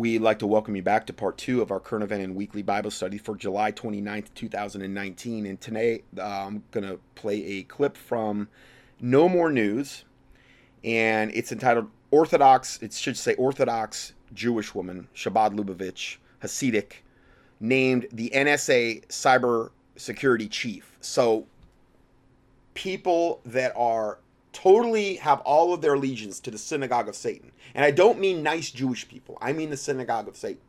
We'd like to welcome you back to part two of our current event and weekly Bible study for July 29th, 2019. And today uh, I'm going to play a clip from No More News, and it's entitled Orthodox, it should say Orthodox Jewish Woman, Chabad Lubavitch, Hasidic, named the NSA Cyber Security Chief. So people that are totally have all of their allegiance to the synagogue of Satan, and I don't mean nice Jewish people, I mean the synagogue of Satan,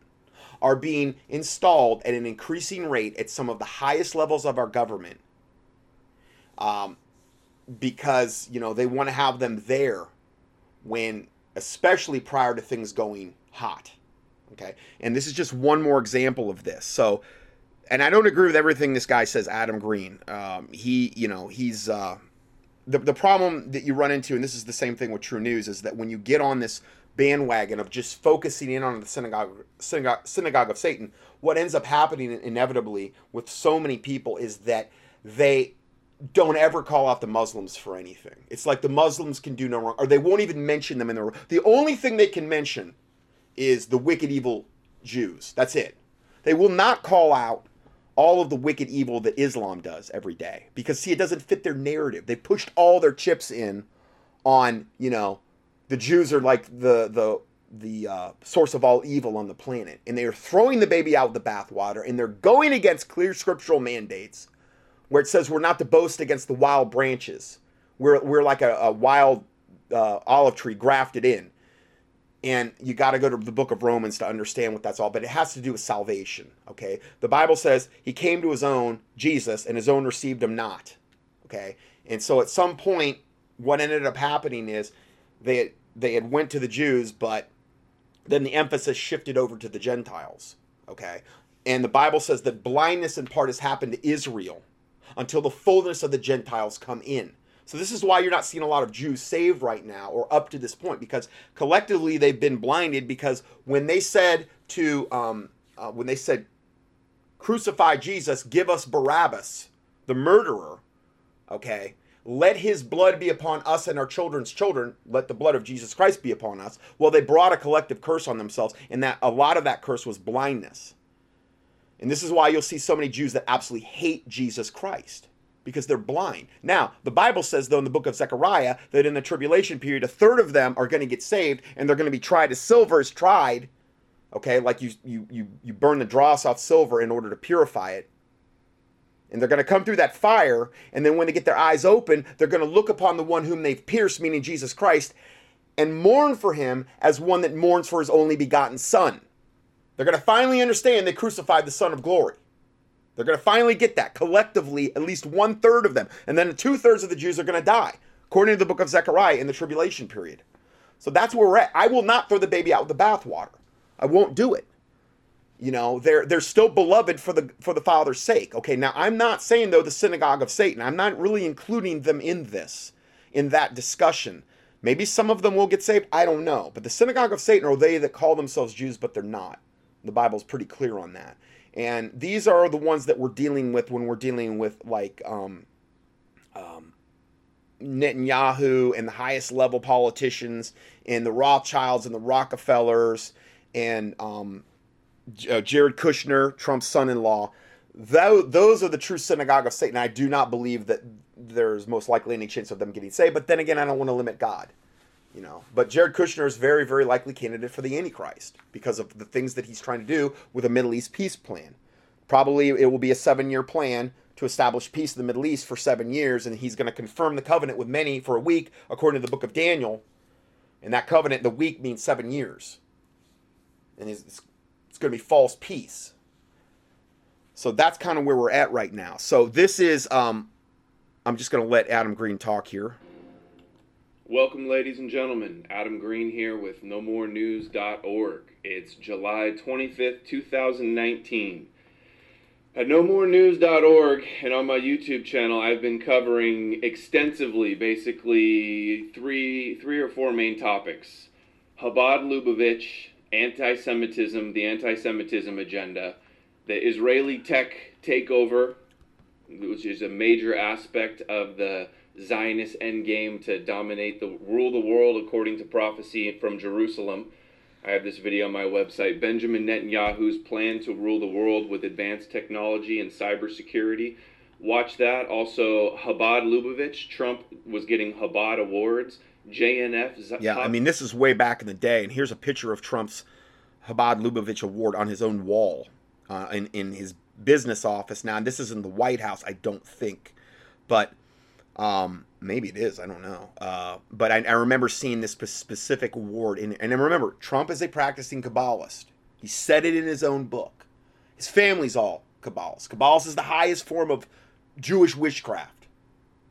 are being installed at an increasing rate at some of the highest levels of our government um, because, you know, they want to have them there when, especially prior to things going hot. Okay. And this is just one more example of this. So, and I don't agree with everything this guy says, Adam Green. Um, he, you know, he's, uh, the, the problem that you run into, and this is the same thing with True News, is that when you get on this bandwagon of just focusing in on the synagogue, synagogue, synagogue of Satan, what ends up happening inevitably with so many people is that they don't ever call out the Muslims for anything. It's like the Muslims can do no wrong, or they won't even mention them in the. The only thing they can mention is the wicked, evil Jews. That's it. They will not call out all of the wicked evil that Islam does every day because see it doesn't fit their narrative. They pushed all their chips in on, you know, the Jews are like the the the uh, source of all evil on the planet, and they are throwing the baby out with the bathwater, and they're going against clear scriptural mandates, where it says we're not to boast against the wild branches. We're we're like a, a wild uh, olive tree grafted in and you got to go to the book of Romans to understand what that's all, but it has to do with salvation, okay? The Bible says he came to his own, Jesus, and his own received him not, okay? And so at some point, what ended up happening is they had, they had went to the Jews, but then the emphasis shifted over to the Gentiles, okay? And the Bible says that blindness in part has happened to Israel until the fullness of the Gentiles come in. So this is why you're not seeing a lot of Jews saved right now or up to this point because collectively they've been blinded because when they said to um, uh, when they said crucify Jesus, give us Barabbas, the murderer, okay? Let his blood be upon us and our children's children. Let the blood of Jesus Christ be upon us. Well, they brought a collective curse on themselves, and that a lot of that curse was blindness. And this is why you'll see so many Jews that absolutely hate Jesus Christ because they're blind. Now, the Bible says, though, in the book of Zechariah, that in the tribulation period, a third of them are going to get saved and they're going to be tried as silver is tried. Okay, like you, you, you, you burn the dross off silver in order to purify it. And they're going to come through that fire, and then when they get their eyes open, they're going to look upon the one whom they've pierced, meaning Jesus Christ, and mourn for him as one that mourns for his only begotten Son. They're going to finally understand they crucified the Son of glory. They're going to finally get that collectively, at least one third of them. And then two thirds of the Jews are going to die, according to the book of Zechariah in the tribulation period. So that's where we're at. I will not throw the baby out with the bathwater. I won't do it. You know, they're they're still beloved for the for the Father's sake. Okay, now I'm not saying though the synagogue of Satan. I'm not really including them in this, in that discussion. Maybe some of them will get saved. I don't know. But the synagogue of Satan are they that call themselves Jews, but they're not. The Bible's pretty clear on that. And these are the ones that we're dealing with when we're dealing with like um, um, Netanyahu and the highest level politicians and the Rothschilds and the Rockefellers and um, uh, Jared Kushner, Trump's son-in-law. Though those are the true synagogue of Satan. I do not believe that there's most likely any chance of them getting saved. But then again, I don't want to limit God you know. But Jared Kushner is very, very likely candidate for the Antichrist because of the things that he's trying to do with a Middle East peace plan. Probably it will be a seven-year plan to establish peace in the Middle East for seven years, and he's going to confirm the covenant with many for a week, according to the book of Daniel. And that covenant, the week means seven years, and it's, it's going to be false peace. So that's kind of where we're at right now. So this is, um, I'm just going to let Adam Green talk here. Welcome, ladies and gentlemen. Adam Green here with NoMoreNews.org. It's July 25th, 2019. At NoMoreNews.org and on my YouTube channel, I've been covering extensively, basically three, three or four main topics: Chabad Lubavitch, anti-Semitism, the anti-Semitism agenda, the Israeli tech takeover, which is a major aspect of the Zionist endgame to dominate the rule the world according to prophecy from Jerusalem. I have this video on my website. Benjamin Netanyahu's plan to rule the world with advanced technology and cybersecurity. Watch that. Also, Chabad Lubavitch. Trump was getting Chabad awards. JNF. Yeah, I mean, this is way back in the day, and here's a picture of Trump's Chabad Lubavitch award on his own wall uh, in, in his business office. Now, And this is in the White House, I don't think, but um, maybe it is. I don't know. Uh, but I, I, remember seeing this specific award. In, and remember, Trump is a practicing Kabbalist. He said it in his own book. His family's all Kabbalists. Kabbalists is the highest form of Jewish witchcraft.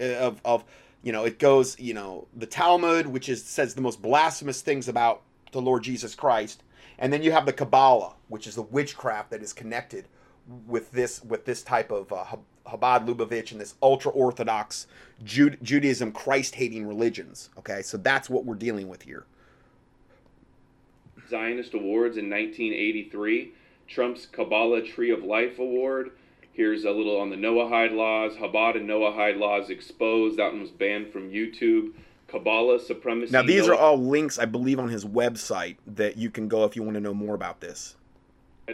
Uh, of, of you know, it goes, you know, the Talmud, which is says the most blasphemous things about the Lord Jesus Christ, and then you have the Kabbalah, which is the witchcraft that is connected with this with this type of uh, Chabad Lubavitch and this ultra orthodox Judaism Christ hating religions. Okay, so that's what we're dealing with here. Zionist Awards in 1983, Trump's Kabbalah Tree of Life Award. Here's a little on the Noahide laws. Chabad and Noahide laws exposed. That one was banned from YouTube. Kabbalah supremacy. Now these Noah- are all links, I believe, on his website that you can go if you want to know more about this.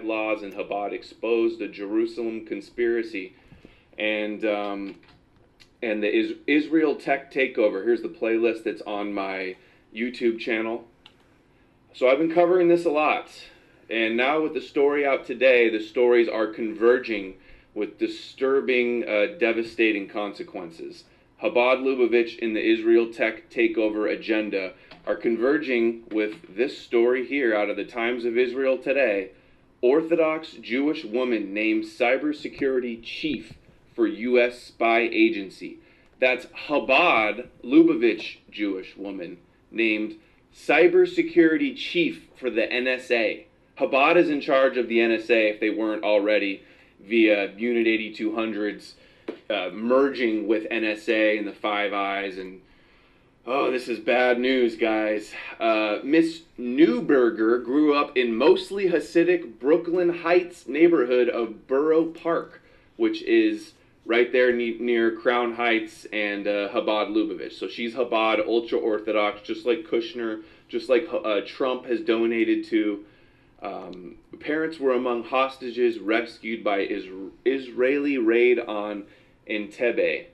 Laws and Chabad exposed the Jerusalem conspiracy and um, and the Is- Israel Tech Takeover. Here's the playlist that's on my YouTube channel. So I've been covering this a lot, and now with the story out today, the stories are converging with disturbing, uh, devastating consequences. Chabad Lubavitch in the Israel Tech Takeover agenda are converging with this story here out of the Times of Israel today. Orthodox Jewish woman named cybersecurity chief for U.S. spy agency. That's Chabad Lubavitch Jewish woman named cybersecurity chief for the NSA. Chabad is in charge of the NSA if they weren't already via Unit 8200's uh, merging with NSA and the Five Eyes and Oh, this is bad news, guys. Uh, Miss Neuberger grew up in mostly Hasidic Brooklyn Heights neighborhood of Borough Park, which is right there ne- near Crown Heights and uh, Chabad Lubavitch. So she's Chabad, ultra Orthodox, just like Kushner, just like uh, Trump has donated to. Um, parents were among hostages rescued by is- Israeli raid on Entebbe.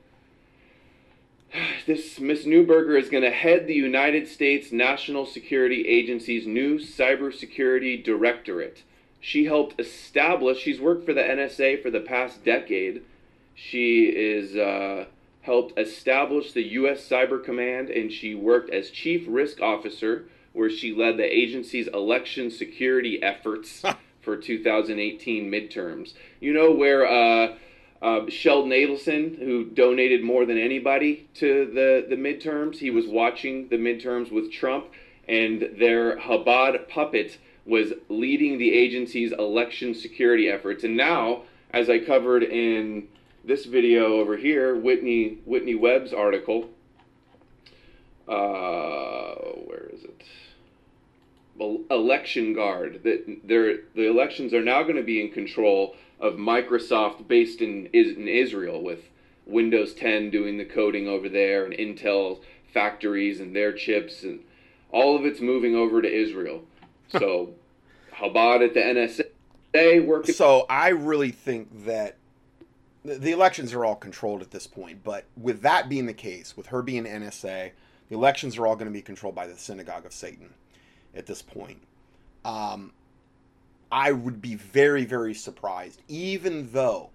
This Miss Neuberger is going to head the United States National Security Agency's new cybersecurity directorate. She helped establish, she's worked for the NSA for the past decade she is uh, helped establish the U.S. Cyber Command, and she worked as chief risk officer, where she led the agency's election security efforts for 2018 midterms. You know where uh, uh, Sheldon Adelson, who donated more than anybody to the the midterms, he was watching the midterms with Trump, and their Chabad puppet was leading the agency's election security efforts. And now, as I covered in this video over here, Whitney Whitney Webb's article. Uh, where is it? Election Guard. That the elections are now going to be in control of Microsoft, based in in Israel, with Windows 10 doing the coding over there, and Intel factories and their chips, and all of it's moving over to Israel. So, about at the NSA working? So I really think that the elections are all controlled at this point. But with that being the case, with her being NSA, the elections are all going to be controlled by the synagogue of Satan at this point. Um, I would be very, very surprised, even though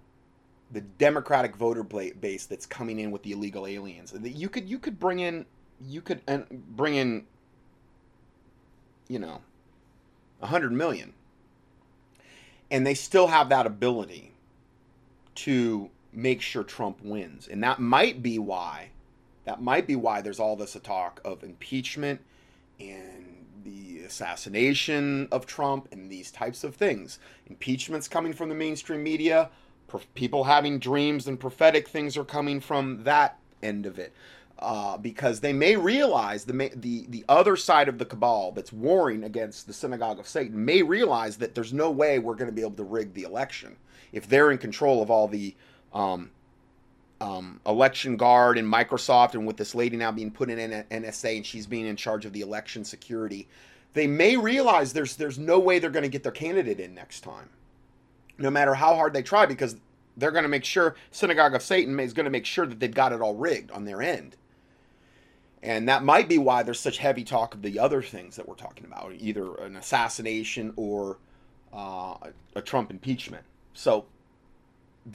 the Democratic voter base that's coming in with the illegal aliens, that you could you could bring in you could uh, bring in you know a hundred million, and they still have that ability to make sure Trump wins. And that might be why, that might be why there's all this talk of impeachment and the assassination of Trump and these types of things. Impeachment's coming from the mainstream media. People having dreams and prophetic things are coming from that end of it. Uh, because they may realize the the the other side of the cabal that's warring against the synagogue of Satan may realize that there's no way we're going to be able to rig the election if they're in control of all the um, um, election guard and Microsoft, and with this lady now being put in NSA and she's being in charge of the election security, they may realize there's there's no way they're going to get their candidate in next time, no matter how hard they try, because they're going to make sure synagogue of Satan is going to make sure that they've got it all rigged on their end. And that might be why there's such heavy talk of the other things that we're talking about, either an assassination or uh, a Trump impeachment. So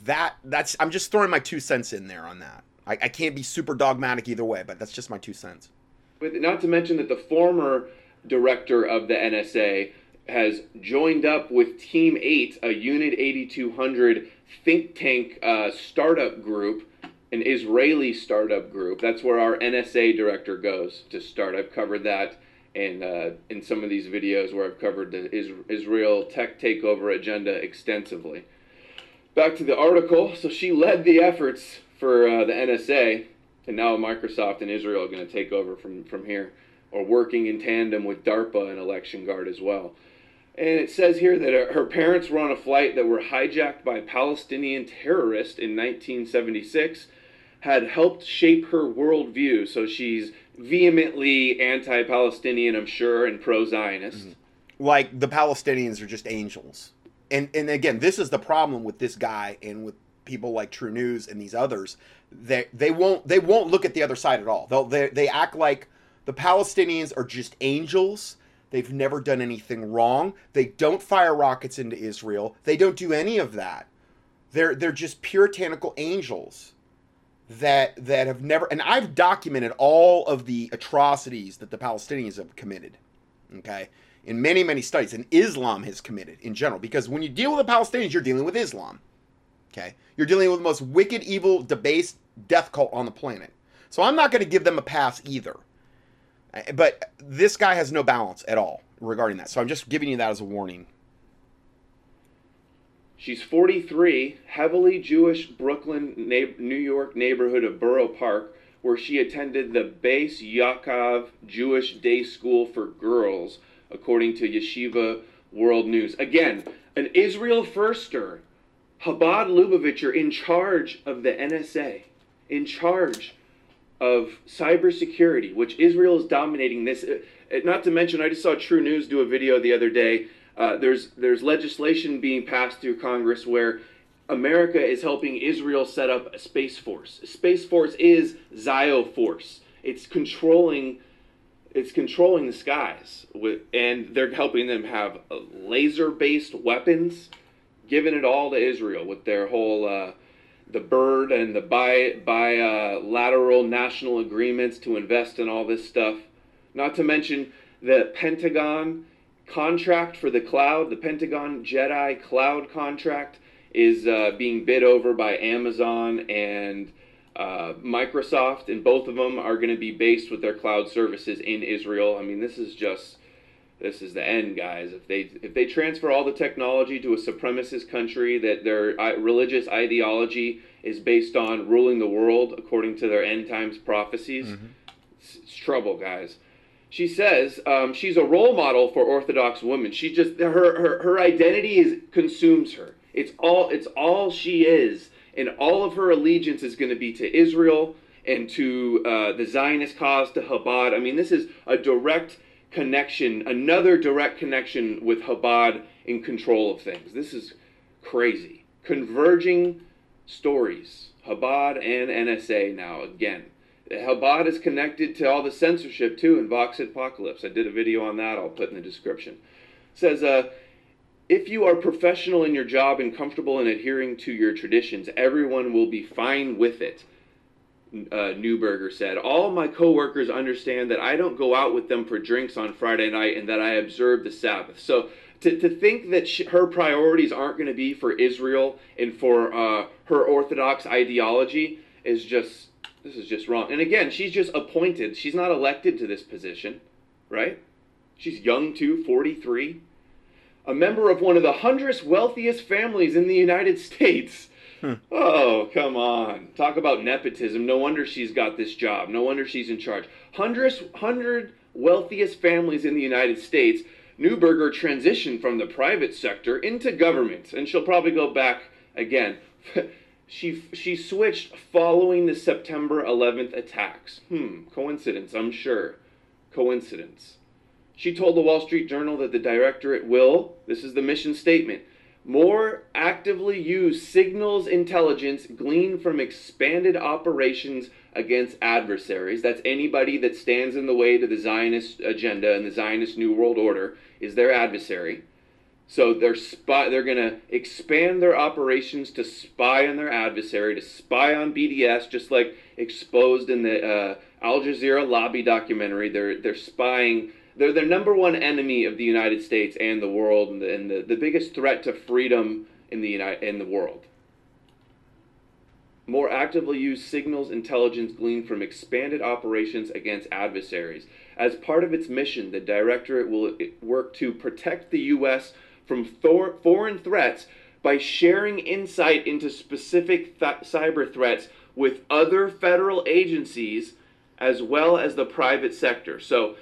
that that's I'm just throwing my two cents in there on that. I, I can't be super dogmatic either way, but that's just my two cents. But not to mention that the former director of the NSA has joined up with Team 8, a Unit 8200 think tank uh, startup group, an Israeli startup group. That's where our NSA director goes to start. I've covered that in, uh, in some of these videos where I've covered the Israel tech takeover agenda extensively. Back to the article. So she led the efforts for uh, the NSA, and now Microsoft and Israel are going to take over from, from here, or working in tandem with DARPA and Election Guard as well. And it says here that her parents were on a flight that were hijacked by Palestinian terrorists in 1976, had helped shape her worldview. So she's vehemently anti Palestinian, I'm sure, and pro Zionist. Mm-hmm. Like the Palestinians are just angels. And, and again, this is the problem with this guy and with people like True News and these others. They, they won't they won't look at the other side at all. They'll they, they act like the Palestinians are just angels They've never done anything wrong. They don't fire rockets into Israel. They don't do any of that. They're they're just puritanical angels that that have never and I've documented all of the atrocities that the Palestinians have committed. Okay? In many, many studies, and Islam has committed in general. Because when you deal with the Palestinians, you're dealing with Islam. Okay? You're dealing with the most wicked, evil, debased death cult on the planet. So I'm not going to give them a pass either. But this guy has no balance at all regarding that. So I'm just giving you that as a warning. She's 43, heavily Jewish Brooklyn, New York neighborhood of Borough Park, where she attended the Bais Yaakov Jewish Day School for Girls, according to Yeshiva World News. Again, an Israel firster. Chabad Lubavitcher in charge of the NSA, in charge of cybersecurity, which Israel is dominating this. Uh, uh, not to mention, I just saw True News do a video the other day. Uh, there's there's legislation being passed through Congress where America is helping Israel set up a space force. Space force is Zio Force. It's controlling it's controlling the skies with, and they're helping them have laser-based weapons, giving it all to Israel with their whole uh, the bird and the bi bilateral national agreements to invest in all this stuff. Not to mention the Pentagon contract for the cloud, the Pentagon Jedi cloud contract is uh, being bid over by Amazon and uh, Microsoft, and both of them are going to be based with their cloud services in Israel. I mean, this is just this is the end, guys. If they if they transfer all the technology to a supremacist country that their religious ideology is based on ruling the world according to their end times prophecies, mm-hmm. it's, it's, trouble, guys. She says um, she's a role model for Orthodox women. She just her her her identity is consumes her. It's all it's all she is, and all of her allegiance is going to be to Israel and to uh, the Zionist cause, to Chabad. I mean, this is a direct connection, another direct connection with Chabad in control of things. This is crazy. Converging stories. Chabad and NSA now again. Chabad is connected to all the censorship too in Vox Apocalypse. I did a video on that. I'll put in the description. It says, uh, if you are professional in your job and comfortable in adhering to your traditions, everyone will be fine with it uh, Neuberger said, All my coworkers understand that I don't go out with them for drinks on Friday night and that I observe the Sabbath. So to, to think that she, her priorities aren't going to be for Israel and for uh, her Orthodox ideology is just, this is just wrong. And again, she's just appointed. She's not elected to this position, right? She's young too, 43. A member of one of the hundredth wealthiest families in the United States. Hmm. Oh, come on. Talk about nepotism. No wonder she's got this job. No wonder she's in charge. Hundreds, hundred wealthiest families in the United States. Neuberger transitioned from the private sector into government, and she'll probably go back again. she she switched following the September 11th attacks. Hmm, coincidence, I'm sure. Coincidence. She told the Wall Street Journal that the directorate will, this is the mission statement, more actively use signals intelligence gleaned from expanded operations against adversaries. That's anybody that stands in the way to the Zionist agenda and the Zionist New World Order is their adversary. So they're spy, they're going to expand their operations to spy on their adversary, to spy on BDS, just like exposed in the uh, Al Jazeera lobby documentary. They're they're spying. They're the number one enemy of the United States and the world, and the, and the, the biggest threat to freedom in the United in the world more actively use signals intelligence gleaned from expanded operations against adversaries. As part of its mission, the Directorate will work to protect the U.S. from foreign threats by sharing insight into specific th- cyber threats with other federal agencies as well as the private sector. So,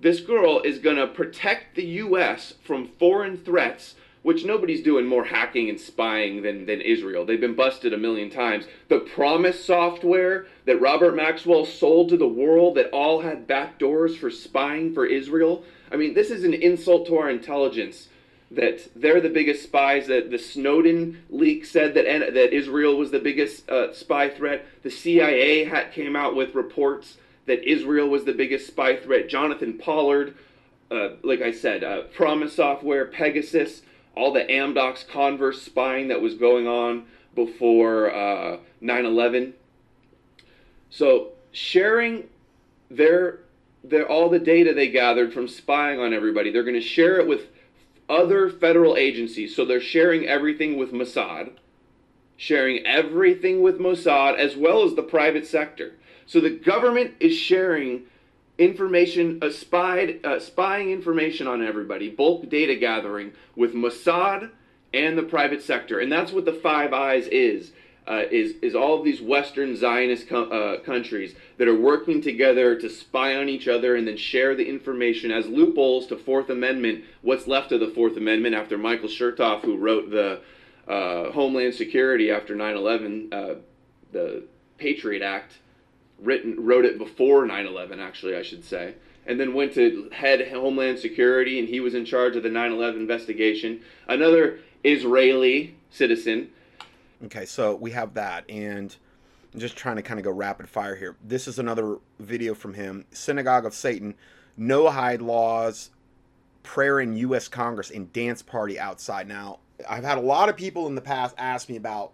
this girl is going to protect the U.S. from foreign threats which nobody's doing more hacking and spying than, than Israel. They've been busted a million times. The PROMIS software that Robert Maxwell sold to the world that all had back doors for spying for Israel. I mean, this is an insult to our intelligence that they're the biggest spies. That the Snowden leak said that that Israel was the biggest uh, spy threat. The CIA had, came out with reports that Israel was the biggest spy threat. Jonathan Pollard, uh, like I said, uh, PROMIS software, Pegasus all the Amdocs Comverse spying that was going on before uh, 9/11. So sharing their their all the data they gathered from spying on everybody, they're going to share it with other federal agencies. So they're sharing everything with Mossad, sharing everything with Mossad as well as the private sector. So the government is sharing information, uh, spied, uh, spying information on everybody, bulk data gathering with Mossad and the private sector, and that's what the Five Eyes is. Uh, is is all of these Western Zionist co- uh, countries that are working together to spy on each other and then share the information as loopholes to Fourth Amendment. What's left of the Fourth Amendment after Michael Chertoff, who wrote the uh, Homeland Security after 9/11, uh, the Patriot Act, written wrote it before 9/11 actually I should say and then went to head Homeland Security and he was in charge of the 9/11 investigation. Another Israeli citizen. Okay so we have that and I'm just trying to kind of go rapid fire here. This is another video from him. Synagogue of Satan Noahide laws prayer in US Congress and dance party outside. Now I've had a lot of people in the past ask me about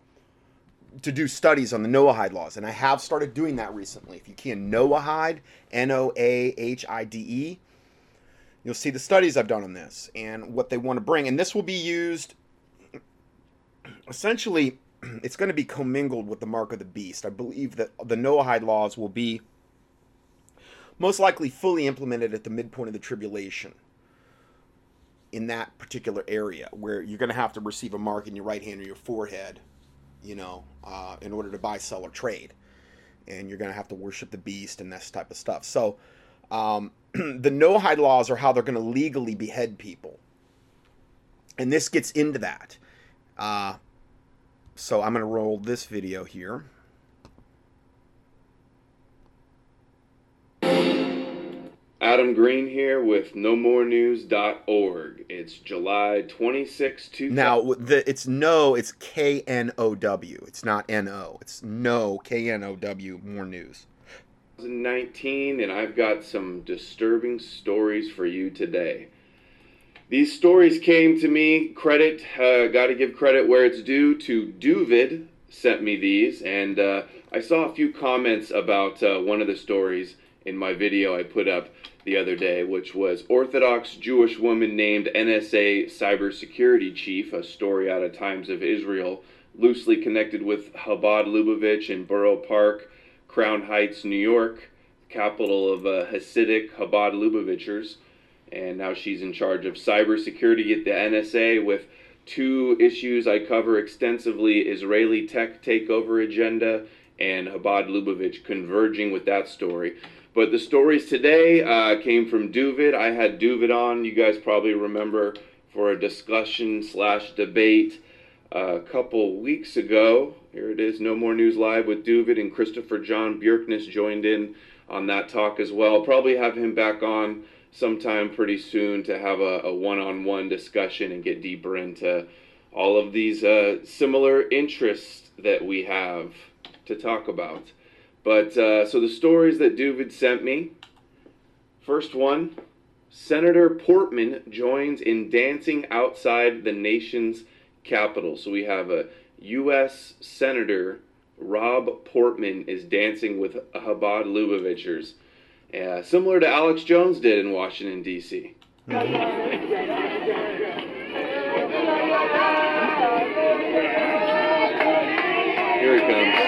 to do studies on the Noahide laws, and I have started doing that recently. If you can, Noahide, N O A H I D E, you'll see the studies I've done on this and what they want to bring. And this will be used essentially, it's going to be commingled with the mark of the beast. I believe that the Noahide laws will be most likely fully implemented at the midpoint of the tribulation in that particular area where you're going to have to receive a mark in your right hand or your forehead you know, uh, in order to buy, sell, or trade. And you're going to have to worship the beast and this type of stuff. So, um, the Noahide laws are how they're going to legally behead people. And this gets into that. Uh, so, I'm going to roll this video here. Adam Green here with NoMoreNews.org. It's July 26, 2000. Now, the, it's no, it's K N O W. It's not N O. It's no, K N O W, more news. 2019, and I've got some disturbing stories for you today. These stories came to me, credit, uh, got to give credit where it's due to Duvid sent me these, and uh, I saw a few comments about uh, one of the stories in my video I put up the other day, which was Orthodox Jewish woman named NSA cybersecurity chief, a story out of Times of Israel, loosely connected with Chabad Lubavitch in Borough Park, Crown Heights, New York, capital of uh, Hasidic Chabad Lubavitchers. And now she's in charge of cybersecurity at the NSA with two issues I cover extensively Israeli tech takeover agenda and Chabad Lubavitch converging with that story. But the stories today uh, came from Duvid. I had Duvid on. You guys probably remember for a discussion slash debate uh, a couple weeks ago. Here it is, No More News Live with Duvid and Christopher John Bjerknes joined in on that talk as well. Probably have him back on sometime pretty soon to have a, a one-on-one discussion and get deeper into all of these uh, similar interests that we have to talk about. But uh, so the stories that David sent me. First one Senator Portman joins in dancing outside the nation's capital. So we have a U.S. Senator Rob Portman is dancing with Chabad Lubavitchers, uh, similar to Alex Jones did in Washington, D.C. Here he comes.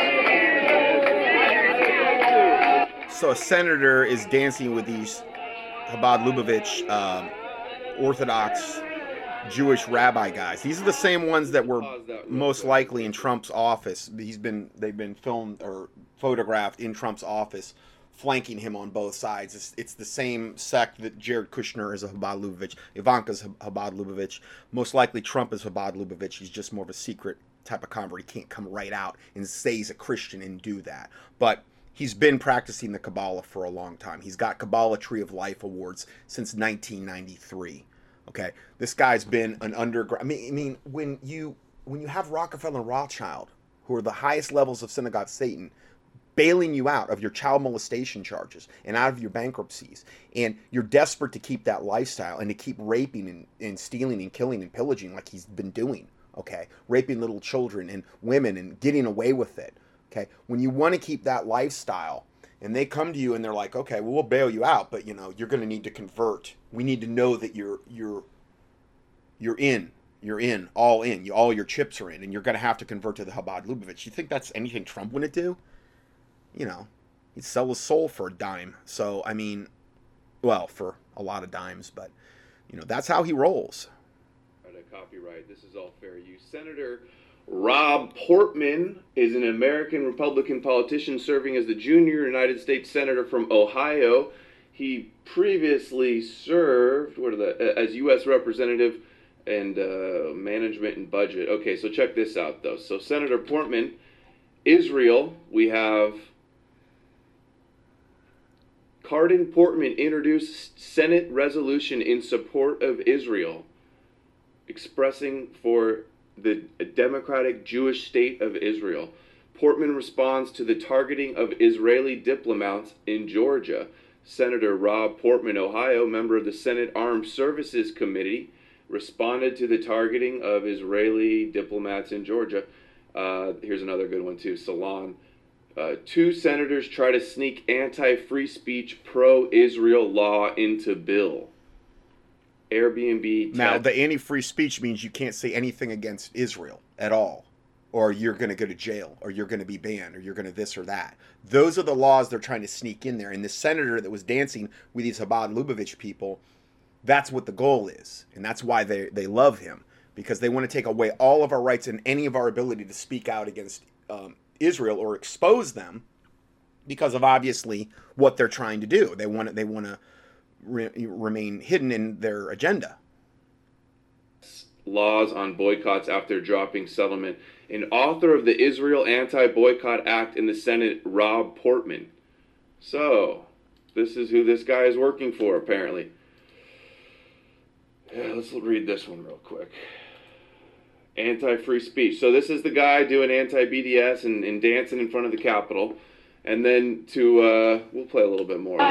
So a senator is dancing with these Chabad Lubavitch um, Orthodox Jewish rabbi guys. These are the same ones that were most likely in Trump's office. He's been they've been filmed or photographed in Trump's office, flanking him on both sides. It's, it's the same sect that Jared Kushner is a Chabad Lubavitch, Ivanka's Chabad Lubavitch. Most likely Trump is Chabad Lubavitch. He's just more of a secret type of convert. He can't come right out and say he's a Christian and do that. But he's been practicing the Kabbalah for a long time. He's got Kabbalah Tree of Life awards since 1993. Okay, this guy's been an underground. I mean, I mean, when you when you have Rockefeller and Rothschild, who are the highest levels of synagogue Satan, bailing you out of your child molestation charges and out of your bankruptcies, and you're desperate to keep that lifestyle and to keep raping and, and stealing and killing and pillaging like he's been doing. Okay, raping little children and women and getting away with it. Okay, when you want to keep that lifestyle and they come to you and they're like, okay, well, we'll bail you out, but you know, you're going to need to convert. We need to know that you're you're you're in, you're in, all in. You, all your chips are in, and you're going to have to convert to the Chabad Lubavitch. You think that's anything Trump wouldn't do? You know, he'd sell his soul for a dime. So I mean, well, for a lot of dimes, but you know, that's how he rolls. Copyright. This is all fair use. Senator Rob Portman is an American Republican politician serving as the junior United States Senator from Ohio. He previously served what are the, as U.S. Representative and uh, Management and Budget. Okay, so check this out though. So Senator Portman, Israel, we have Cardin Portman introduced Senate resolution in support of Israel, expressing for the democratic Jewish state of Israel. Portman responds to the targeting of Israeli diplomats in Georgia. Senator Rob Portman, Ohio, member of the Senate Armed Services Committee, responded to the targeting of Israeli diplomats in Georgia. Uh, here's another good one, too. Salon. Uh, two senators try to sneak anti free speech, pro Israel law into bill. Airbnb. Now, the anti free speech means you can't say anything against Israel at all, or you're going to go to jail, or you're going to be banned, or you're going to this or that. Those are the laws they're trying to sneak in there. And the senator that was dancing with these Chabad Lubavitch people, that's what the goal is. And that's why they, they love him, because they want to take away all of our rights and any of our ability to speak out against um, Israel or expose them because of obviously what they're trying to do. They want to, they want to re- remain hidden in their agenda. Laws on boycotts after dropping settlement. An author of the Israel Anti Boycott Act in the Senate, Rob Portman. So, this is who this guy is working for, apparently. Yeah, let's read this one real quick. Anti free speech. So, this is the guy doing anti BDS and, and dancing in front of the Capitol. And then to, uh, we'll play a little bit more. And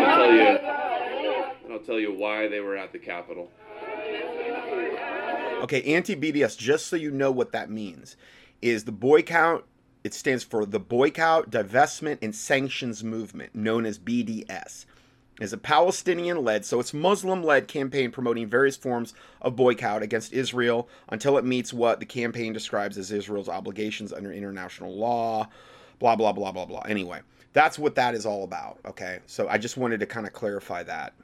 I'll tell you, and I'll tell you why they were at the Capitol. Okay, anti-BDS. Just so you know what that means, is the boycott. It stands for the Boycott, Divestment, and Sanctions Movement, known as BDS. Is a Palestinian-led, so it's Muslim-led campaign promoting various forms of boycott against Israel until it meets what the campaign describes as Israel's obligations under international law. Blah blah blah blah blah. Anyway, that's what that is all about, okay? So I just wanted to kind of clarify that.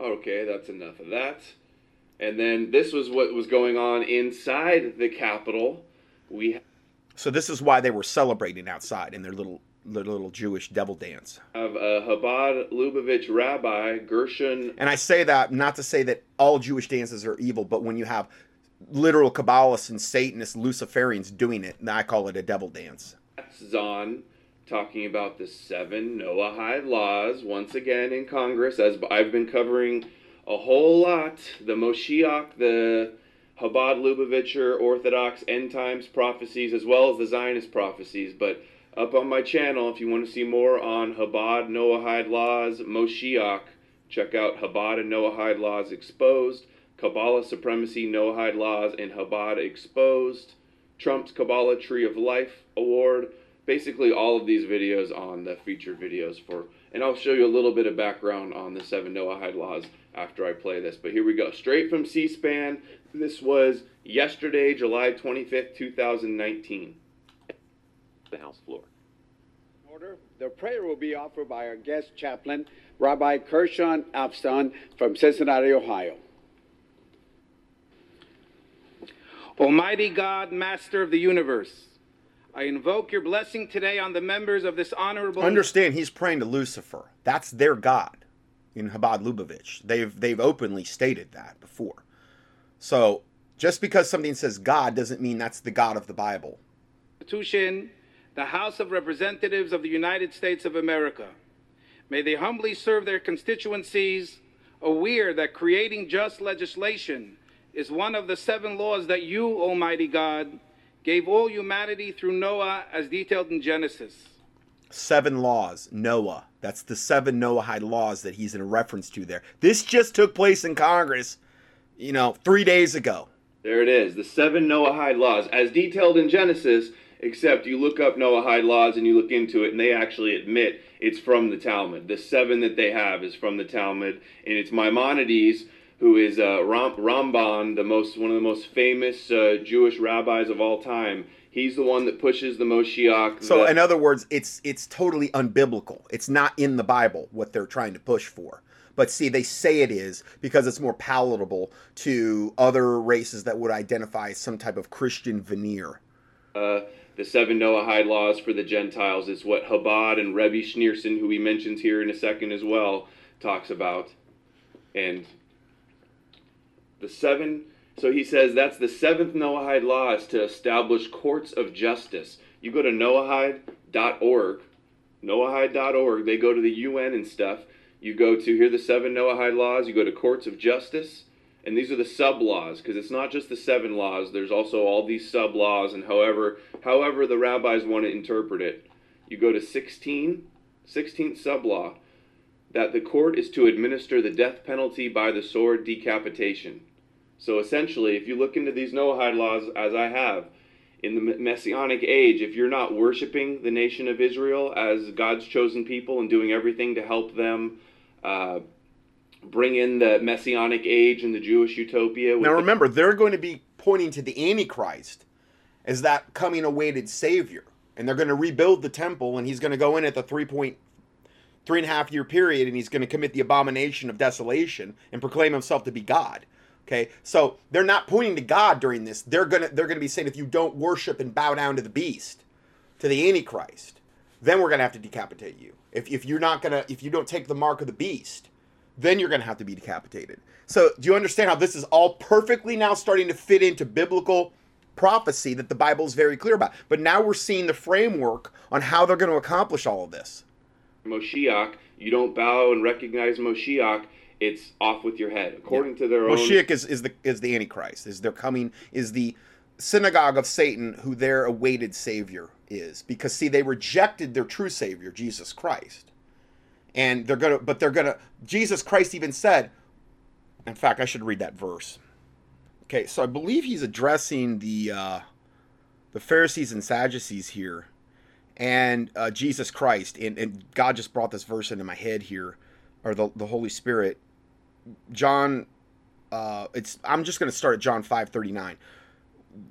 Okay, that's enough of that. And then this was what was going on inside the Capitol. We So this is why they were celebrating outside in their little little Jewish devil dance. Of a Chabad Lubavitch rabbi, Gershon. And I say that not to say that all Jewish dances are evil, but when you have literal Kabbalists and Satanists, Luciferians doing it, I call it a devil dance. That's Zahn talking about the seven Noahide laws once again in Congress, as I've been covering a whole lot. The Moshiach, the Chabad Lubavitcher Orthodox end times prophecies, as well as the Zionist prophecies. But up on my channel, if you want to see more on Chabad Noahide laws, Moshiach, check out Chabad and Noahide laws exposed, Kabbalah supremacy Noahide laws, and Chabad exposed. Trump's Kabbalah Tree of Life Award basically all of these videos on the featured videos for, and I'll show you a little bit of background on the seven Noahide laws after I play this. But here we go, straight from C-SPAN. This was yesterday, July 25th, 2019. The House floor. Order. The prayer will be offered by our guest chaplain, Rabbi Kershaw Afston from Cincinnati, Ohio. Almighty God, Master of the universe, I invoke your blessing today on the members of this honorable. Understand, he's praying to Lucifer. That's their God in Chabad Lubavitch. They've they've openly stated that before. So just because something says God doesn't mean that's the God of the Bible. Constitution, the House of Representatives of the United States of America. May they humbly serve their constituencies, aware that creating just legislation is one of the seven laws that you, Almighty God, gave all humanity through Noah as detailed in Genesis. Seven laws, Noah. That's the seven Noahide laws that he's in reference to there. This just took place in Congress, you know, three days ago. There it is, the seven Noahide laws, as detailed in Genesis, except you look up Noahide laws and you look into it, and they actually admit it's from the Talmud. The seven that they have is from the Talmud, and it's Maimonides who is uh, Ram- Rambam, the most one of the most famous uh, Jewish rabbis of all time. He's the one that pushes the Moshiach. So, the- in other words, it's it's totally unbiblical. It's not in the Bible what they're trying to push for. But see, they say it is because it's more palatable to other races that would identify some type of Christian veneer. uh, the seven Noahide laws for the Gentiles is what Chabad and Rebbe Schneerson, who he mentions here in a second as well, talks about. And the seven, so he says that's the seventh Noahide law is to establish courts of justice. You go to noahide.org, noahide.org, they go to the UN and stuff. You go to here the seven Noahide laws, you go to courts of justice, and these are the sub laws because it's not just the seven laws. There's also all these sub laws, and however however the rabbis want to interpret it. You go to 16, 16th sub law, that the court is to administer the death penalty by the sword decapitation. So essentially, if you look into these Noahide laws, as I have, in the Messianic age, if you're not worshiping the nation of Israel as God's chosen people and doing everything to help them uh, bring in the Messianic age and the Jewish utopia. Now the- remember, they're going to be pointing to the Antichrist as that coming awaited Savior, and they're going to rebuild the temple, and he's going to go in at the three point three and a half year period, and he's going to commit the abomination of desolation and proclaim himself to be God. Okay, so they're not pointing to God during this. They're gonna they're gonna be saying if you don't worship and bow down to the beast, to the Antichrist, then we're gonna have to decapitate you. If if you're not gonna if you don't take the mark of the beast, then you're gonna have to be decapitated. So do you understand how this is all perfectly now starting to fit into biblical prophecy that the Bible is very clear about? But now we're seeing the framework on how they're going to accomplish all of this. Moshiach, you don't bow and recognize Moshiach, it's off with your head. According to their own. Moshiach is, is the is the Antichrist. Is their coming is the synagogue of Satan, who their awaited savior is. Because see, they rejected their true savior, Jesus Christ, and they're gonna. But they're gonna. Jesus Christ even said. In fact, I should read that verse. Okay, so I believe he's addressing the uh, the Pharisees and Sadducees here, and uh, Jesus Christ, and, and God just brought this verse into my head here, or the the Holy Spirit. John uh, it's I'm just going to start at John 5:39.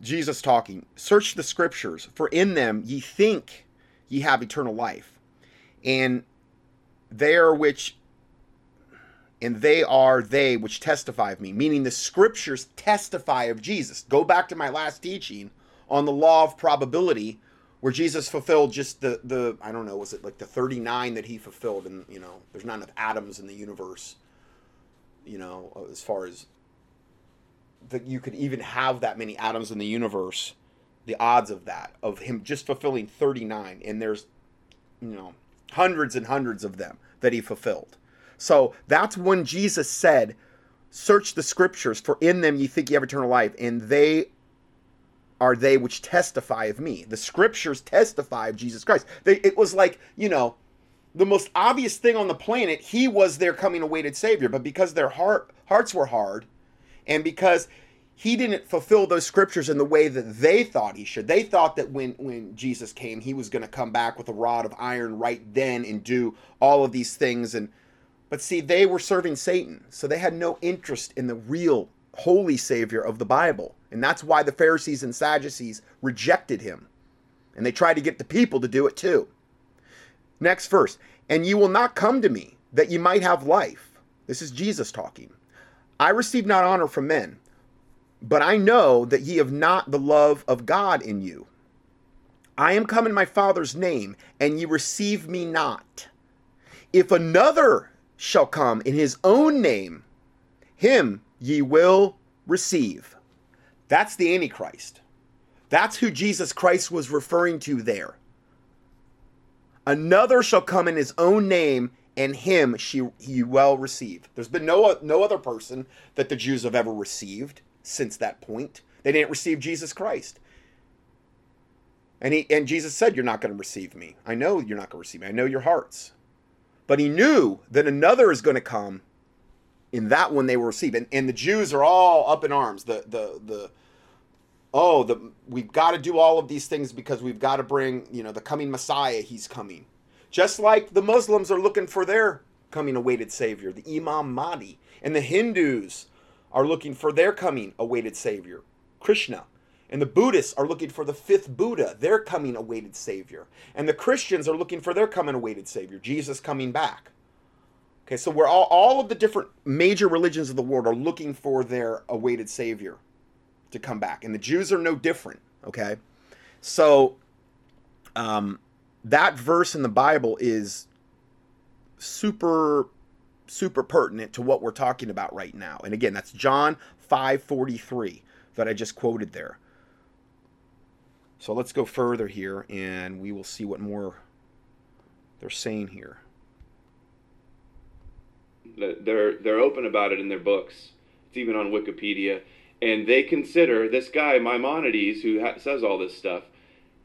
Jesus talking, "Search the scriptures, for in them ye think ye have eternal life, and they are which and they are they which testify of me." Meaning the scriptures testify of Jesus. Go back to my last teaching on the law of probability where Jesus fulfilled just the the I don't know was it like the 39 that he fulfilled and you know there's not enough atoms in the universe you know as far as that you could even have that many atoms in the universe the odds of that of him just fulfilling 39 and there's you know hundreds and hundreds of them that he fulfilled so that's when Jesus said search the scriptures for in them ye think ye have eternal life and they are they which testify of me. The scriptures testify of Jesus Christ. They, it was like, you know, the most obvious thing on the planet, he was their coming awaited savior, but because their heart hearts were hard and because he didn't fulfill those scriptures in the way that they thought he should. They thought that when when Jesus came, he was going to come back with a rod of iron right then and do all of these things and but see, they were serving Satan. So they had no interest in the real holy savior of the Bible. And that's why the Pharisees and Sadducees rejected him. And they tried to get the people to do it too. Next verse. And ye will not come to me that ye might have life. This is Jesus talking. I receive not honor from men, but I know that ye have not the love of God in you. I am come in my Father's name, and ye receive me not. If another shall come in his own name, him ye will receive. That's the Antichrist. That's who Jesus Christ was referring to there. Another shall come in his own name, and him she he will receive. There's been no no other person that the Jews have ever received since that point. They didn't receive Jesus Christ. And he and Jesus said, You're not going to receive me. I know you're not going to receive me. I know your hearts. But he knew that another is going to come in that one they will receive. And, and the Jews are all up in arms. The the the oh the we've got to do all of these things because we've got to bring you know the coming Messiah. He's coming. Just like the Muslims are looking for their coming awaited savior, the Imam Mahdi, and the Hindus are looking for their coming awaited savior, Krishna. And the Buddhists are looking for the fifth Buddha, their coming awaited savior. And the Christians are looking for their coming awaited savior, Jesus coming back. Okay, so we're all all of the different major religions of the world are looking for their awaited savior to come back, and the Jews are no different. Okay, so um, that verse in the Bible is super super pertinent to what we're talking about right now. And again, that's John 5:43 that I just quoted there. So let's go further here and we will see what more they're saying here they're they're open about it in their books. It's even on Wikipedia, and they consider this guy Maimonides, who ha- says all this stuff,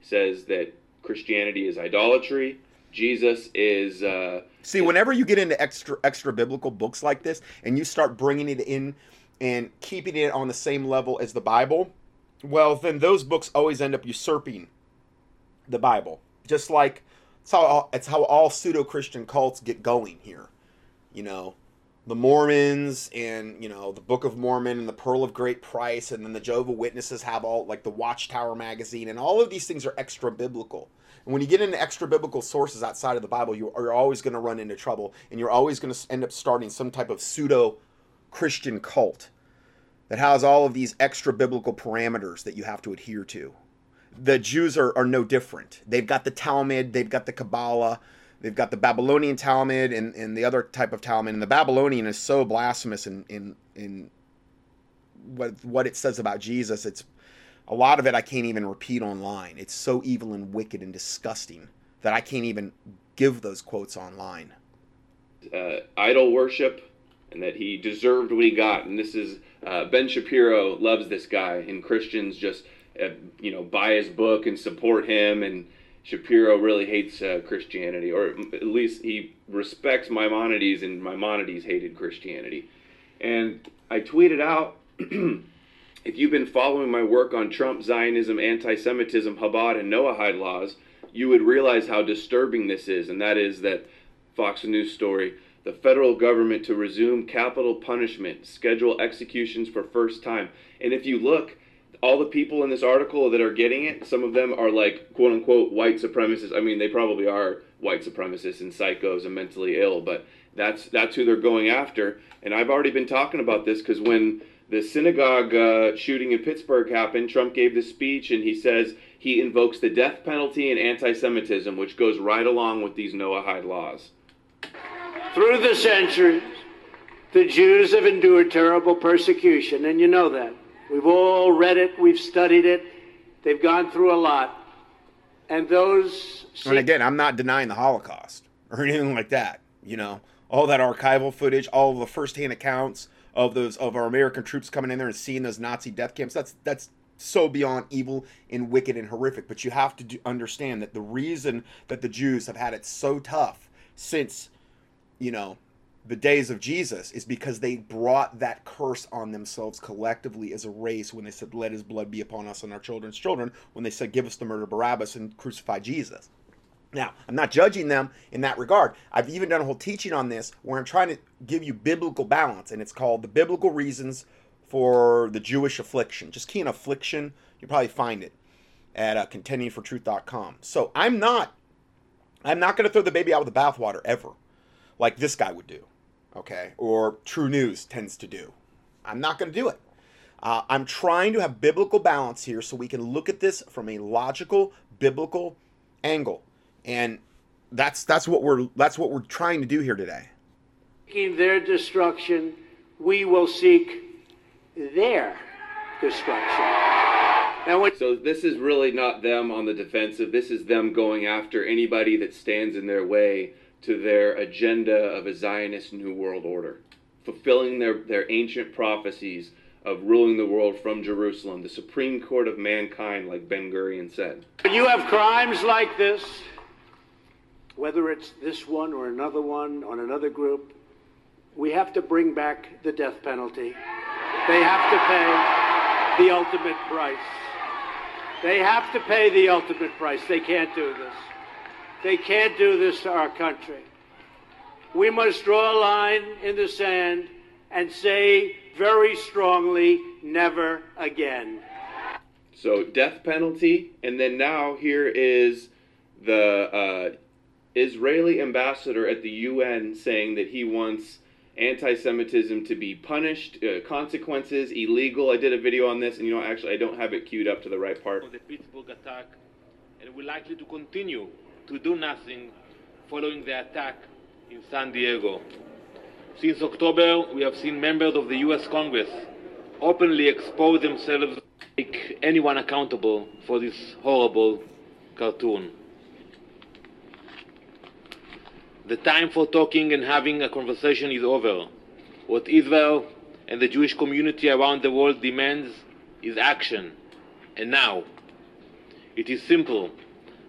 says that Christianity is idolatry. Jesus is. Uh, See, whenever you get into extra extra biblical books like this, and you start bringing it in and keeping it on the same level as the Bible, well, then those books always end up usurping the Bible. Just like it's how all, it's how all pseudo Christian cults get going here. You know, the Mormons and you know the Book of Mormon and the Pearl of Great Price, and then the Jehovah Witnesses have all like the Watchtower magazine, and all of these things are extra biblical. And when you get into extra biblical sources outside of the Bible, you are always going to run into trouble, and you're always going to end up starting some type of pseudo Christian cult that has all of these extra biblical parameters that you have to adhere to. The Jews are, are no different. They've got the Talmud, they've got the Kabbalah, They've got the Babylonian Talmud and, and the other type of Talmud. And the Babylonian is so blasphemous in, in, in what, what it says about Jesus. It's a lot of it I can't even repeat online. It's so evil and wicked and disgusting that I can't even give those quotes online. Uh, idol worship and that he deserved what he got. And this is uh, Ben Shapiro loves this guy, and Christians just uh, you know buy his book and support him and Shapiro really hates uh, Christianity, or at least he respects Maimonides, and Maimonides hated Christianity. And I tweeted out if you've been following my work on Trump, Zionism, anti Semitism, Chabad, and Noahide laws, you would realize how disturbing this is, and that is that Fox News story the federal government to resume capital punishment, schedule executions for first time. And if you look, all the people in this article that are getting it, some of them are like quote unquote white supremacists. I mean, they probably are white supremacists and psychos and mentally ill, but that's that's who they're going after. And I've already been talking about this because when the synagogue uh, shooting in Pittsburgh happened, Trump gave the speech and he says he invokes the death penalty and anti Semitism, which goes right along with these Noahide laws. Through the centuries, the Jews have endured terrible persecution, and you know that. We've all read it, we've studied it, they've gone through a lot. And those. And again, I'm not denying the Holocaust or anything like that. You know, all that archival footage, all the firsthand accounts of those of our American troops coming in there and seeing those Nazi death camps. That's that's so beyond evil and wicked and horrific. But you have to do, understand that the reason that the Jews have had it so tough since, you know, the days of Jesus is because they brought that curse on themselves collectively as a race when they said, Let his blood be upon us and our children's children, when they said, Give us the murder Barabbas and crucify Jesus. Now, I'm not judging them in that regard. I've even done a whole teaching on this where I'm trying to give you biblical balance, and it's called The Biblical Reasons for the Jewish Affliction. Just key in affliction, you'll probably find it at uh, contendingfortruth.com. So I'm not, I'm not going to throw the baby out with the bathwater ever, like this guy would do, okay, or True News tends to do. I'm not going to do it. Uh, I'm trying to have biblical balance here so we can look at this from a logical, biblical angle and that's that's what we're that's what we're trying to do here today. Seeking their destruction, we will seek their destruction. Now, what, so this is really not them on the defensive. This is them going after anybody that stands in their way to their agenda of a Zionist New World Order, fulfilling their, their ancient prophecies of ruling the world from Jerusalem, the supreme court of mankind, like Ben Gurion said. When you have crimes like this, whether it's this one or another one on another group, we have to bring back the death penalty. They have to pay the ultimate price. They have to pay the ultimate price. They can't do this. They can't do this to our country. We must draw a line in the sand and say very strongly, never again. So, death penalty, and then now here is the uh, Israeli ambassador at the UN saying that he wants anti-Semitism to be punished, uh, consequences, illegal. I did a video on this, and you know, actually, I don't have it queued up to the right part. The Pittsburgh attack, and we're likely to continue to do nothing following the attack in San Diego. Since October, we have seen members of the U.S. Congress openly expose themselves, make anyone accountable for this horrible cartoon. The time for talking and having a conversation is over. What Israel and the Jewish community around the world demands is action. And now. It is simple.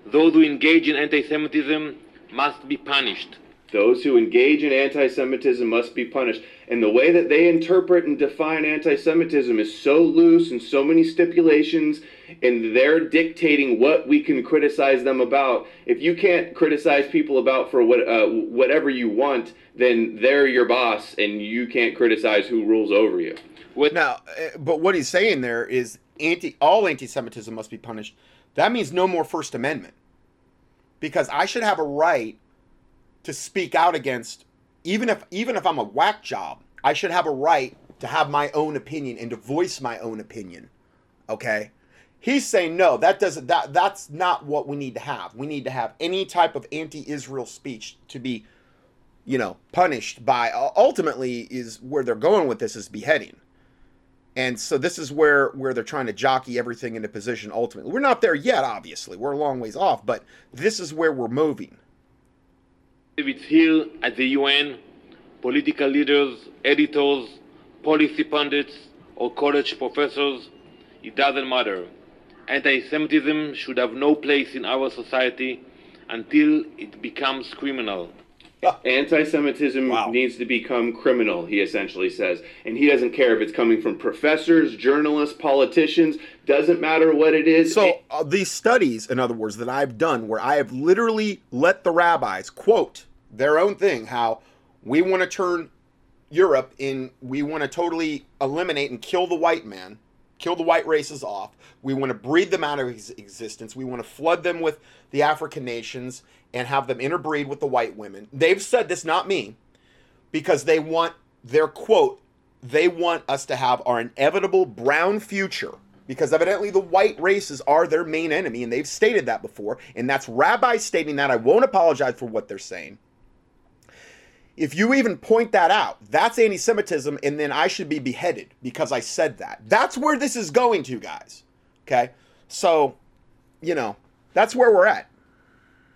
Those who engage in anti Semitism must be punished. Those who engage in anti Semitism must be punished. And the way that they interpret and define anti Semitism is so loose and so many stipulations, and they're dictating what we can criticize them about. If you can't criticize people about for what, uh, whatever you want, then they're your boss, and you can't criticize who rules over you. Now, eh, but what he's saying there is anti all anti-Semitism must be punished. That means no more First Amendment, because I should have a right to speak out against even if even if I'm a whack job, I should have a right to have my own opinion and to voice my own opinion. Okay? He's saying no, that doesn't that that's not what we need to have. We need to have any type of anti-Israel speech to be you know, punished by ultimately is where they're going with this is beheading. And so this is where where they're trying to jockey everything into position ultimately. We're not there yet obviously. We're a long ways off, but this is where we're moving. It's here at the UN, political leaders, editors, policy pundits, or college professors, it doesn't matter. Anti Semitism should have no place in our society until it becomes criminal. Anti Semitism wow. needs to become criminal, he essentially says. And he doesn't care if it's coming from professors, journalists, politicians, doesn't matter what it is. So, uh, these studies, in other words, that I've done where I have literally let the rabbis quote their own thing how we want to turn Europe in, we want to totally eliminate and kill the white man, kill the white races off. We want to breed them out of existence. We want to flood them with the African nations and have them interbreed with the white women. They've said this, not me, because they want their quote they want us to have our inevitable brown future because evidently the white races are their main enemy and they've stated that before and that's rabbis stating that i won't apologize for what they're saying if you even point that out that's anti-semitism and then i should be beheaded because i said that that's where this is going to guys okay so you know that's where we're at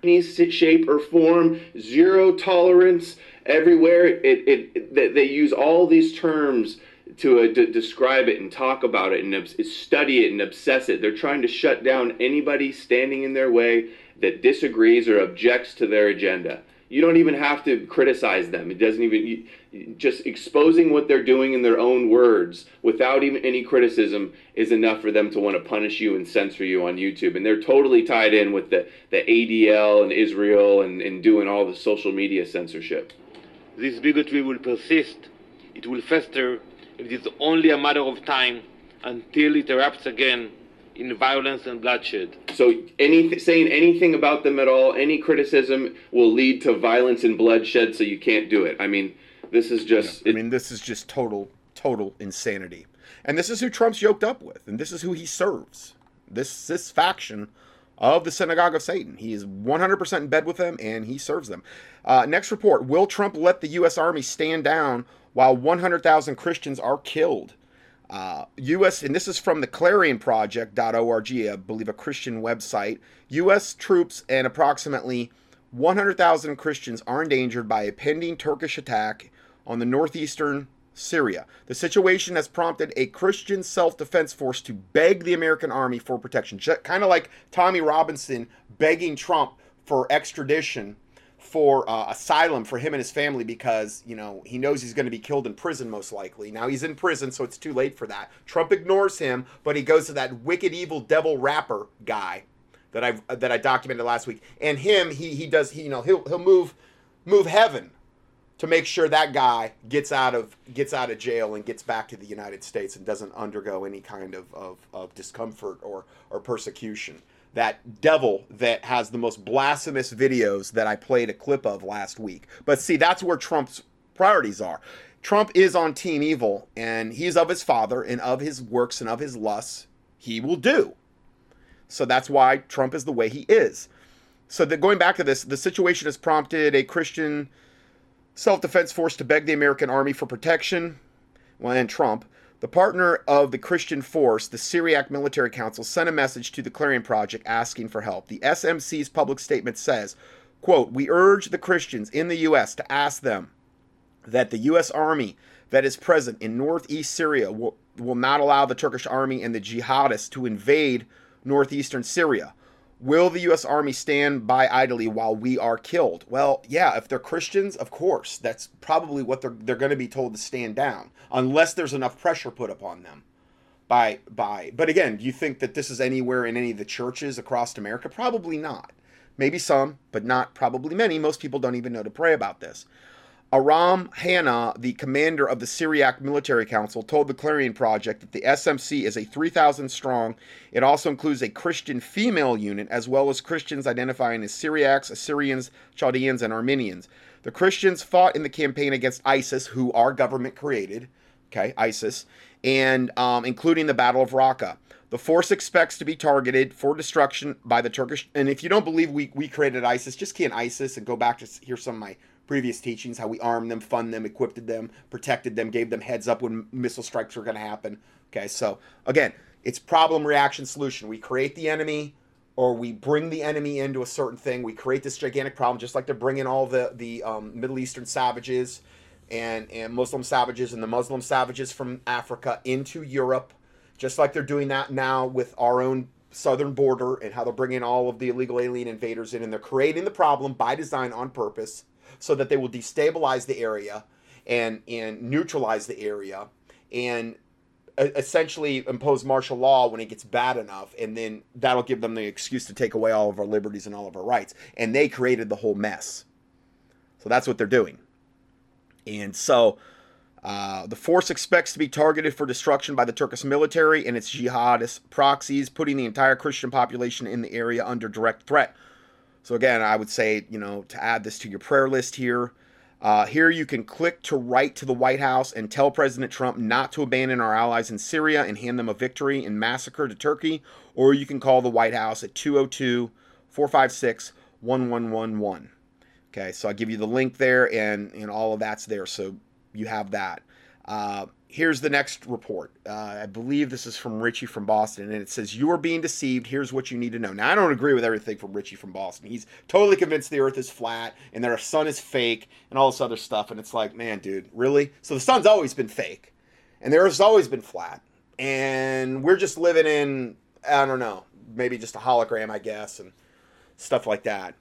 any shape or form, zero tolerance everywhere. It, it, it they use all these terms to, uh, describe it and talk about it and obs- study it and obsess it. They're trying to shut down anybody standing in their way that disagrees or objects to their agenda. You don't even have to criticize them. It doesn't even you, just exposing what they're doing in their own words without even any criticism is enough for them to want to punish you and censor you on YouTube. And they're totally tied in with the, the ADL and Israel and, and doing all the social media censorship. This bigotry will persist, it will fester, it is only a matter of time until it erupts again in violence and bloodshed. So any saying anything about them at all, any criticism will lead to violence and bloodshed. So you can't do it. I mean, this is just. I mean, this is just total, total insanity. And this is who Trump's yoked up with, and this is who he serves. This this faction of the synagogue of Satan. He is 100% in bed with them, and he serves them. Uh, next report: Will Trump let the U.S. Army stand down while 100,000 Christians are killed? Uh, U.S. and this is from the ClarionProject.org, I believe a Christian website. U.S. troops and approximately 100,000 Christians are endangered by a pending Turkish attack on the northeastern Syria. The situation has prompted a Christian self-defense force to beg the American army for protection, kind of like Tommy Robinson begging Trump for extradition for uh, asylum for him and his family because you know he knows he's going to be killed in prison most likely. Now he's in prison, so it's too late for that. Trump ignores him, but he goes to that wicked evil devil rapper guy that I that I documented last week, and him he he does he you know he'll he'll move move heaven to make sure that guy gets out of gets out of jail and gets back to the United States and doesn't undergo any kind of, of, of discomfort or or persecution that devil that has the most blasphemous videos that I played a clip of last week. But see, that's where Trump's priorities are. Trump is on Team Evil, and he's of his father and of his works and of his lusts. He will do. So that's why Trump is the way he is. So that going back to this, the situation has prompted a Christian self-defense force to beg the American army for protection. Well, and Trump the partner of the Christian Force, the Syriac Military Council, sent a message to the Clarion Project asking for help. The SMC's public statement says, quote, We urge the Christians in the U.S. to ask them that the U.S. Army that is present in northeast Syria will, will not allow the Turkish army and the jihadists to invade northeastern Syria. Will the U.S. Army stand by idly while we are killed? Well, yeah, if they're Christians, of course. That's probably what they're, they're going to be told to stand down, unless there's enough pressure put upon them. By, by, but again, do you think that this is anywhere in any of the churches across America? Probably not. Maybe some, but not probably many. Most people don't even know to pray about this. Aram Hanna, the commander of the Syriac Military Council, told the Clarion Project that the SMC is a 3,000 strong. It also includes a Christian female unit, as well as Christians identifying as Syriacs, Assyrians, Chaldeans, and Armenians. The Christians fought in the campaign against ISIS, who are government created, okay, ISIS, and um, including the Battle of Raqqa. The force expects to be targeted for destruction by the Turkish. And if you don't believe we, we created ISIS, just key in ISIS and go back to hear some of my previous teachings, how we armed them, funded them, equipped them, protected them, gave them heads up when missile strikes were going to happen. Okay, so again, it's problem, reaction, solution. We create the enemy or we bring the enemy into a certain thing. We create this gigantic problem, just like they're bringing all the, the um, Middle Eastern savages and, and Muslim savages and the Muslim savages from Africa into Europe, just like they're doing that now with our own southern border and how they're bringing all of the illegal alien invaders in and they're creating the problem by design on purpose so that they will destabilize the area and and neutralize the area and essentially impose martial law when it gets bad enough and then that'll give them the excuse to take away all of our liberties and all of our rights. And they created the whole mess. So that's what they're doing. And so uh, the force expects to be targeted for destruction by the Turkish military and its jihadist proxies, putting the entire Christian population in the area under direct threat. So again, I would say, you know, to add this to your prayer list here. Uh, here you can click to write to the White House and tell President Trump not to abandon our allies in Syria and hand them a victory in massacre to Turkey, or you can call the White House at 202 456 1111. Okay, so I'll give you the link there, and, and all of that's there, so you have that. Uh, here's the next report. Uh, I believe this is from Richie from Boston, and it says, You are being deceived. Here's what you need to know. Now, I don't agree with everything from Richie from Boston. He's totally convinced the earth is flat and that our sun is fake and all this other stuff. And it's like, man, dude, really? So the sun's always been fake, and the earth's always been flat. And we're just living in, I don't know, maybe just a hologram, I guess, and stuff like that.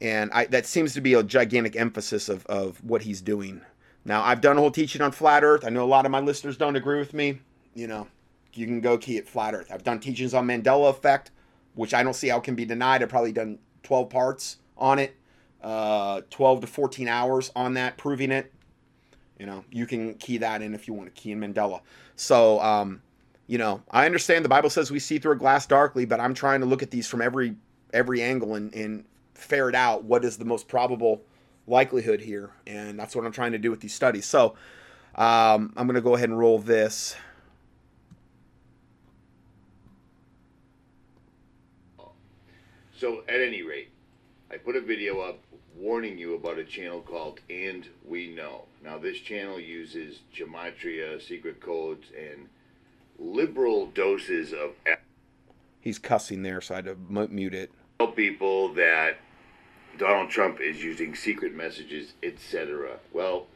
And I, that seems to be a gigantic emphasis of, of what he's doing now, I've done a whole teaching on flat Earth. I know a lot of my listeners don't agree with me. You know, you can go key at flat Earth. I've done teachings on Mandela effect, which I don't see how it can be denied. I've probably done 12 parts on it, uh, 12 to 14 hours on that, proving it. You know, you can key that in if you want to key in Mandela. So, um, you know, I understand the Bible says we see through a glass darkly, but I'm trying to look at these from every every angle and, and ferret out what is the most probable likelihood here, and that's what I'm trying to do with these studies. So um, I'm going to go ahead and roll this. So at any rate, I put a video up warning you about a channel called And We Know. Now this channel uses gematria, secret codes, and liberal doses of. He's cussing there, so I had to mute it. Tell people that Donald Trump is using secret messages, etc. Well,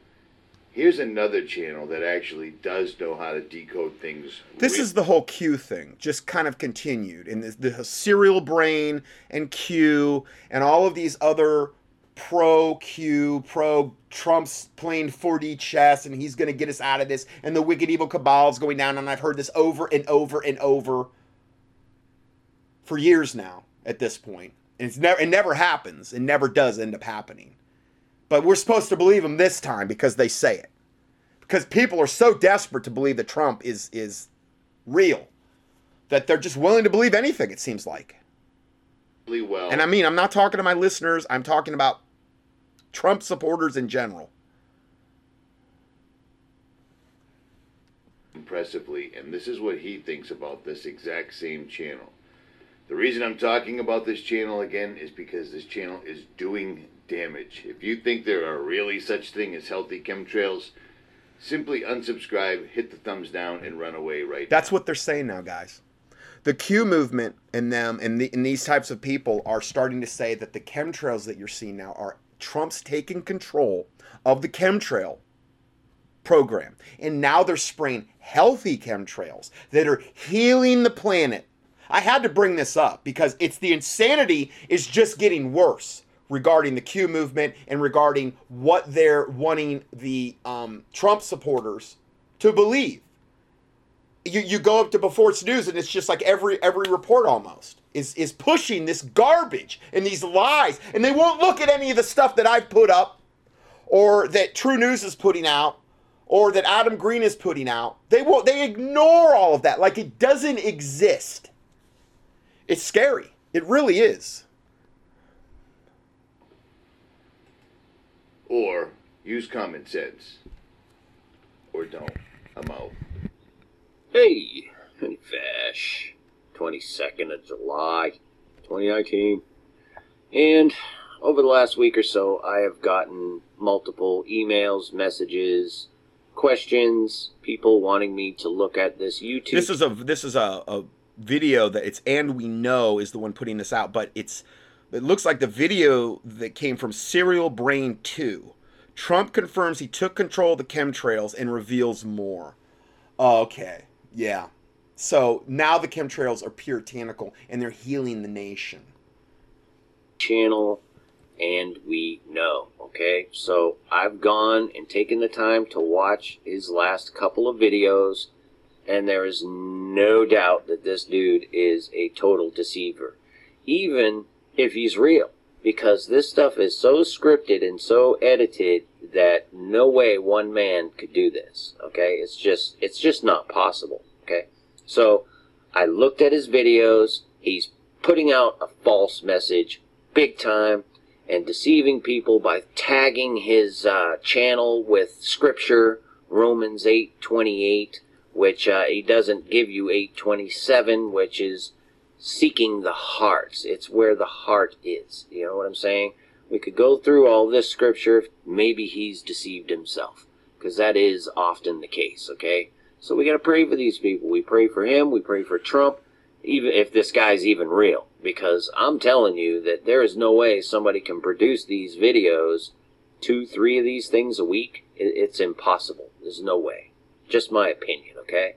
here's another channel that actually does know how to decode things. This is the whole Q thing, just kind of continued in the, the serial brain and Q and all of these other pro Q, pro Trump's playing 4D chess and he's going to get us out of this and the wicked evil cabal's going down and I've heard this over and over and over for years now at this point. And it's never it never happens. It never does end up happening. But we're supposed to believe them this time because they say it. Because people are so desperate to believe that Trump is is real that they're just willing to believe anything it seems like. Really well. And I mean, I'm not talking to my listeners, I'm talking about Trump supporters in general. Impressively, and this is what he thinks about this exact same channel. The reason I'm talking about this channel again is because this channel is doing damage. If you think there are really such thing as healthy chemtrails, simply unsubscribe, hit the thumbs down, and run away right That's now. what they're saying now, guys. The Q movement and them and, the, and these types of people are starting to say that the chemtrails that you're seeing now are Trump's taking control of the chemtrail program. And now they're spraying healthy chemtrails that are healing the planet I had to bring this up because it's the insanity is just getting worse regarding the Q movement and regarding what they're wanting the um, Trump supporters to believe. You, you go up to Before It's News and it's just like every every report almost is is pushing this garbage and these lies and they won't look at any of the stuff that I've put up or that True News is putting out or that Adam Green is putting out. They won't they ignore all of that like it doesn't exist. It's scary. It really is. Or use common sense. Or don't. I'm out. Hey, Vash. 22nd of July, 2019. And over the last week or so, I have gotten multiple emails, messages, questions, people wanting me to look at this YouTube. This is a this is a, a video that it's and we know is the one putting this out, but it's it looks like the video that came from Serial Brain 2. Trump confirms he took control of the chemtrails and reveals more. Okay, yeah. So now the chemtrails are puritanical and they're healing the nation. channel and we know okay so i've gone and taken the time to watch his last couple of videos and there is no doubt that this dude is a total deceiver even if he's real because this stuff is so scripted and so edited that no way one man could do this okay? It's just it's just not possible okay? So i looked at his videos. He's putting out a false message big time and deceiving people by tagging his uh, channel with scripture, Romans 8:28, which uh, he doesn't give you 8:27, which is seeking the hearts. It's where the heart is. You know what I'm saying? We could go through all this scripture. Maybe he's deceived himself, because that is often the case. Okay, so we got to pray for these people. We pray for him. We pray for Trump, even if this guy's even real. Because I'm telling you that there is no way somebody can produce these videos, two, three of these things a week. It's impossible. There's no way. Just my opinion. Okay.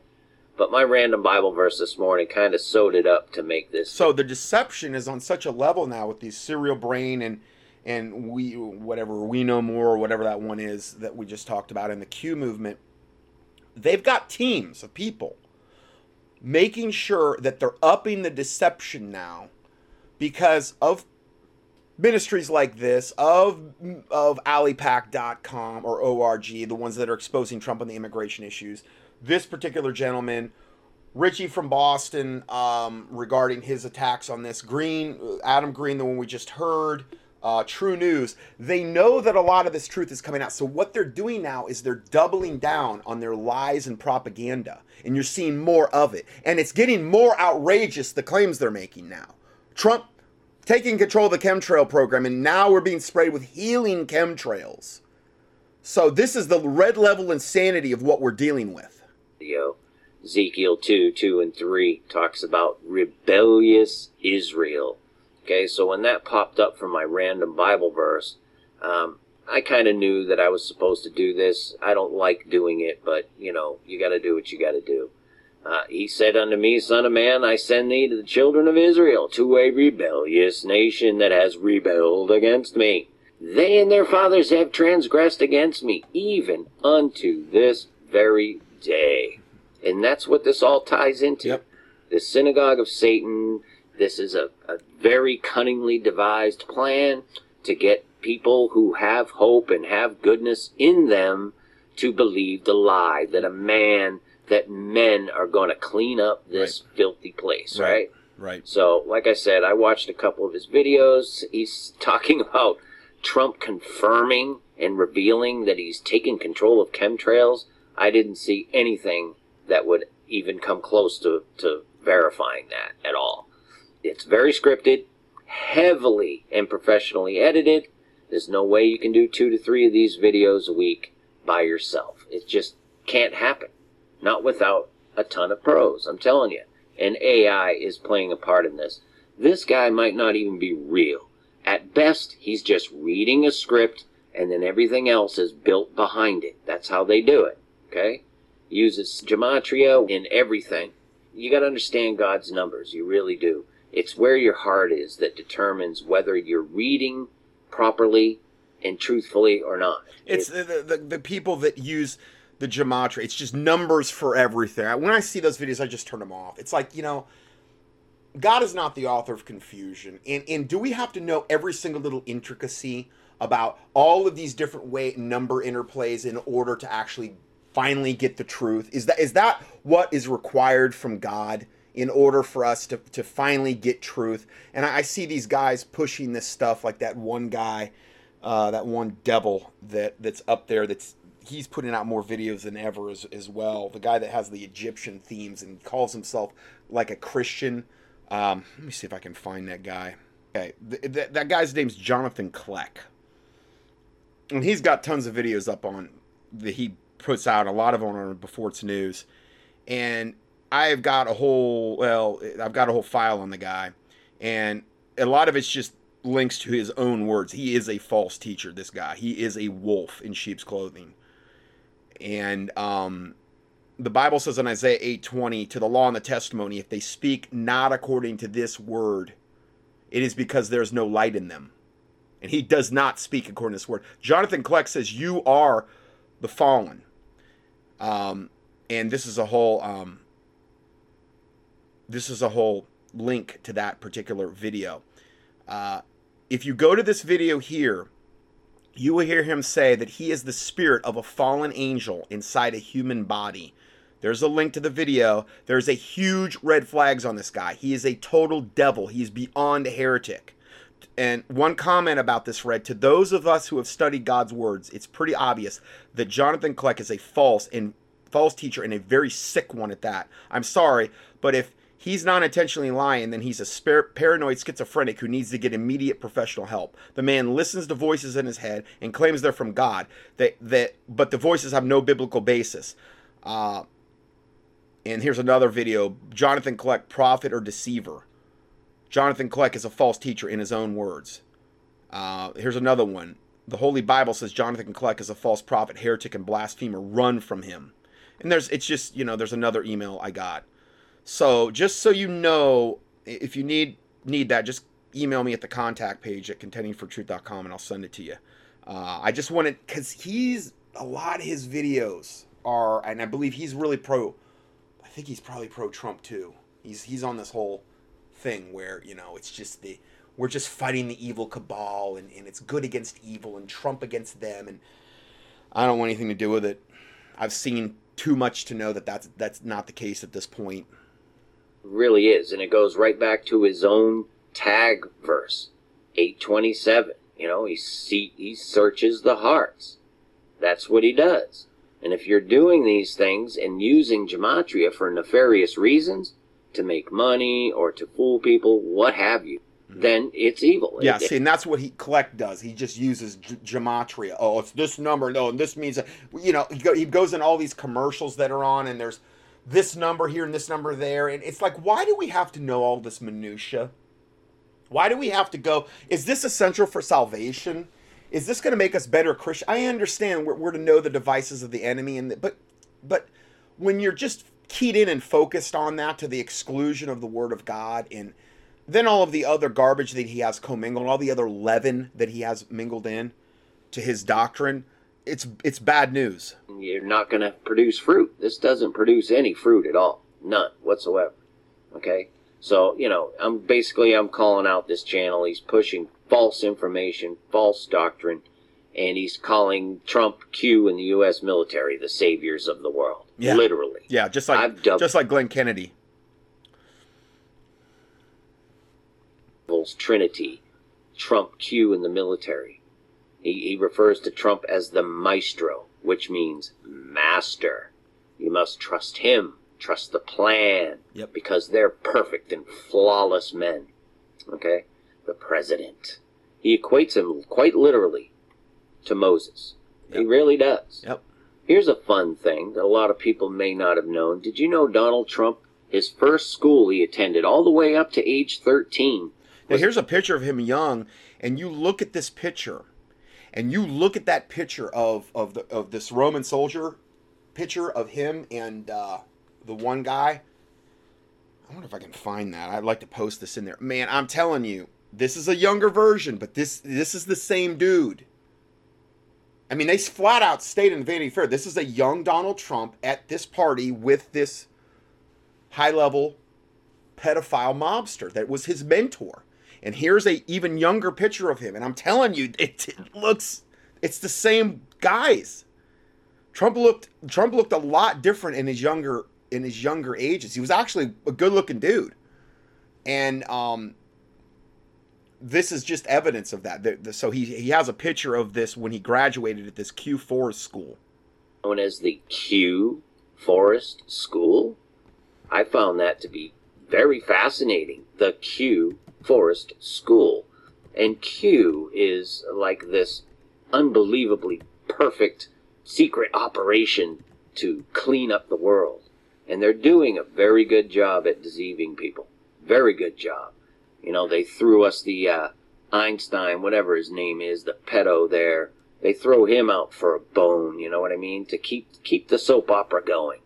But my random Bible verse this morning kind of sewed it up to make this. So the deception is on such a level now with these serial brain and and we whatever we know more or whatever that one is that we just talked about in the Q movement. They've got teams of people making sure that they're upping the deception now because of ministries like this of of alipac.com or org the ones that are exposing trump on the immigration issues this particular gentleman richie from boston um, regarding his attacks on this green adam green the one we just heard uh, true news they know that a lot of this truth is coming out. So what they're doing now is they're doubling down on their lies and propaganda and you're seeing more of it. And it's getting more outrageous the claims they're making now. Trump taking control of the chemtrail program and now we're being sprayed with healing chemtrails so this is the red level insanity of what we're dealing with video ezekiel 2 2 and 3 talks about rebellious israel Okay, so when that popped up from my random Bible verse, um, I kind of knew that I was supposed to do this. I don't like doing it, but you know, you got to do what you got to do. Uh, he said unto me, Son of man, I send thee to the children of Israel, to a rebellious nation that has rebelled against me. They and their fathers have transgressed against me, even unto this very day. And that's what this all ties into. Yep. The synagogue of Satan, this is a, a very cunningly devised plan to get people who have hope and have goodness in them to believe the lie that a man, that men are going to clean up this right. filthy place, right. right? Right. So, like I said, I watched a couple of his videos. He's talking about Trump confirming and revealing that he's taken control of chemtrails. I didn't see anything that would even come close to, to verifying that at all. It's very scripted, heavily and professionally edited. There's no way you can do two to three of these videos a week by yourself. It just can't happen. Not without a ton of pros, I'm telling you. And AI is playing a part in this. This guy might not even be real. At best, he's just reading a script and then everything else is built behind it. That's how they do it. Okay? Uses gematria in everything. You got to understand God's numbers. You really do. It's where your heart is that determines whether you're reading properly and truthfully or not. It's the, the, the people that use the gematria. It's just numbers for everything. When I see those videos, I just turn them off. It's like, you know, God is not the author of confusion. And, and do we have to know every single little intricacy about all of these different way number interplays in order to actually finally get the truth? Is that is that what is required from God? in order for us to, to finally get truth. And I, I see these guys pushing this stuff like that one guy, uh, that one devil that that's up there that's he's putting out more videos than ever as, as well. The guy that has the Egyptian themes and calls himself like a Christian. Um, let me see if I can find that guy. Okay, th- th- that guy's name's Jonathan Kleck, and he's got tons of videos up on that he puts out. A lot of them on Before It's News, and I've got a whole well, I've got a whole file on the guy, and a lot of it's just links to his own words. He is a false teacher. This guy, he is a wolf in sheep's clothing, and um, the Bible says in Isaiah eight twenty, to the law and the testimony, if they speak not according to this word, it is because there is no light in them, and he does not speak according to this word. Jonathan Kleck says, "You are the fallen." Um, and this is a whole um, this is a whole link to that particular video. Uh, if you go to this video here, you will hear him say that he is the spirit of a fallen angel inside a human body. There's a link to the video. There's a huge red flags on this guy. He is a total devil. He is beyond a heretic. and one comment about this read to those of us who have studied God's words, it's pretty obvious that Jonathan Kleck is a false and false teacher and a very sick one at that. I'm sorry, but if he's not intentionally lying, then he's a paranoid schizophrenic who needs to get immediate professional help. The man listens to voices in his head and claims they're from God, that, that but the voices have no biblical basis. Uh, and here's another video Jonathan Kleck, prophet or deceiver. Jonathan Kleck is a false teacher in his own words. Uh, here's another one. The Holy Bible says Jonathan Kleck is a false prophet, heretic, and blasphemer. Run from him. And there's, it's just, you know, there's another email I got. So just so you know, if you need need that, just email me at the contact page at contendingfortruth.com and I'll send it to you. Uh, I just wanted because he's a lot of his videos are, and I believe he's really pro. I think he's probably pro Trump too. He's he's on this whole thing where you know it's just the we're just fighting the evil cabal and, and it's good against evil and Trump against them and I don't want anything to do with it. I've seen too much to know that that's that's not the case at this point. Really is, and it goes right back to his own tag verse, eight twenty seven. You know, he see he searches the hearts. That's what he does. And if you're doing these things and using gematria for nefarious reasons, to make money or to fool people, what have you, mm-hmm. then it's evil. Yeah, It- see, and that's what he collect does. He just uses g- gematria. Oh, it's this number. No, and this means uh, you know he, go, he goes in all these commercials that are on, and there's this number here and this number there, and it's like, why do we have to know all this minutia? Why do we have to go? Is this essential for salvation? Is this going to make us better Christian? I understand we're, we're to know the devices of the enemy, and the, but but when you're just keyed in and focused on that to the exclusion of the Word of God, and then all of the other garbage that he has commingled, all the other leaven that he has mingled in to his doctrine, it's it's bad news. you're not going to produce fruit. This doesn't produce any fruit at all, none whatsoever. Okay, so you know, I'm basically I'm calling out this channel. He's pushing false information, false doctrine, and he's calling Trump, Q, and the U.S. military the saviors of the world. Yeah. Literally. Yeah, just like I've dubbed- just like Glenn Kennedy. Trinity, Trump, Q, and the military. He, he refers to Trump as the maestro, which means master. You must trust him, trust the plan, Yep. because they're perfect and flawless men. Okay? The president. He equates him quite literally to Moses. He really does. Yep. Here's a fun thing that a lot of people may not have known. Did you know Donald Trump, his first school he attended all the way up to age 13, Now here's a picture of him young, and you look at this picture, and you look at that picture of of the of this Roman soldier picture of him and uh, the one guy. I wonder if I can find that. I'd like to post this in there. Man, I'm telling you, this is a younger version, but this this is the same dude. I mean, they flat out stated in Vanity Fair, this is a young Donald Trump at this party with this high level pedophile mobster that was his mentor. And here's a even younger picture of him. And I'm telling you, it, it looks it's the same guys. Trump looked Trump looked a lot different in his younger in his younger ages. He was actually a good looking dude. And um this is just evidence of that. The- the- So he he has a picture of this when he graduated at this Kew-Forest school. known as the Q Forest School. I found that to be very fascinating. The Q Forest School. And Q is like this unbelievably perfect secret operation to clean up the world. And they're doing a very good job at deceiving people. Very good job. You know, they threw us the uh, Einstein, whatever his name is, the pedo there. They throw him out for a bone. You know what I mean? To keep keep the soap opera going.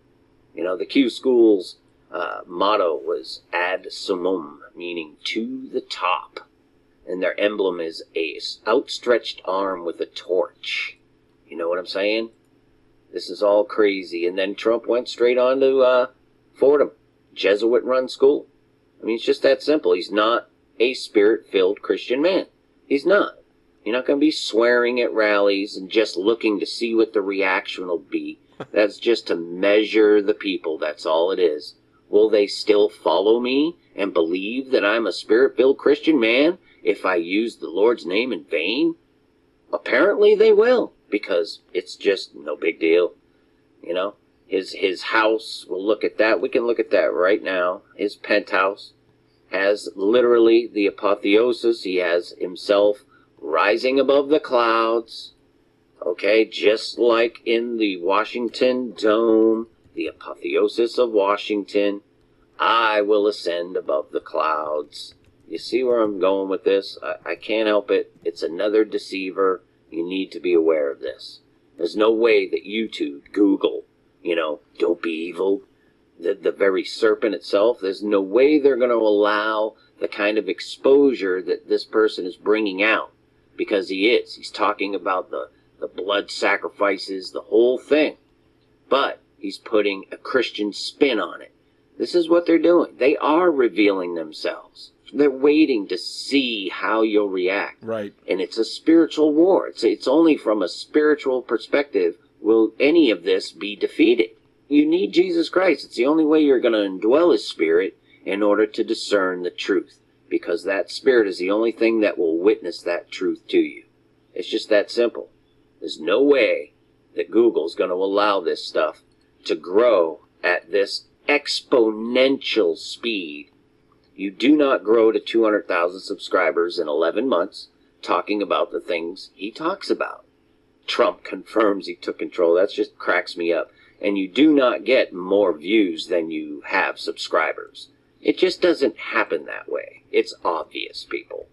You know, the Kew School's uh, motto was ad summum, meaning to the top, and their emblem is a outstretched arm with a torch. You know what I'm saying? This is all crazy. And then Trump went straight on to uh, Fordham, Jesuit-run school. I mean, it's just that simple. He's not a spirit-filled Christian man. He's not. You're not going to be swearing at rallies and just looking to see what the reaction will be. That's just to measure the people. That's all it is. Will they still follow me and believe that I'm a spirit filled Christian man if I use the Lord's name in vain? Apparently they will, because it's just no big deal. You know, his his house, we'll look at that. We can look at that right now. His penthouse has literally the apotheosis. He has himself rising above the clouds. Okay, just like in the Washington Dome, the apotheosis of Washington, I will ascend above the clouds. You see where I'm going with this? I, I can't help it. It's another deceiver. You need to be aware of this. There's no way that YouTube, Google, you know, don't be evil, the, the very serpent itself, there's no way they're going to allow the kind of exposure that this person is bringing out because he is. He's talking about the, the blood sacrifices, the whole thing. But he's putting a Christian spin on it. This is what they're doing. They are revealing themselves. They're waiting to see how you'll react. Right. And it's a spiritual war. It's, it's only from a spiritual perspective will any of this be defeated. You need Jesus Christ. It's the only way you're going to indwell His Spirit in order to discern the truth. Because that Spirit is the only thing that will witness that truth to you. It's just that simple. There's no way that Google's going to allow this stuff to grow at this exponential speed. You do not grow to 200,000 subscribers in 11 months talking about the things he talks about. Trump confirms he took control. That just cracks me up. And you do not get more views than you have subscribers. It just doesn't happen that way. It's obvious, people.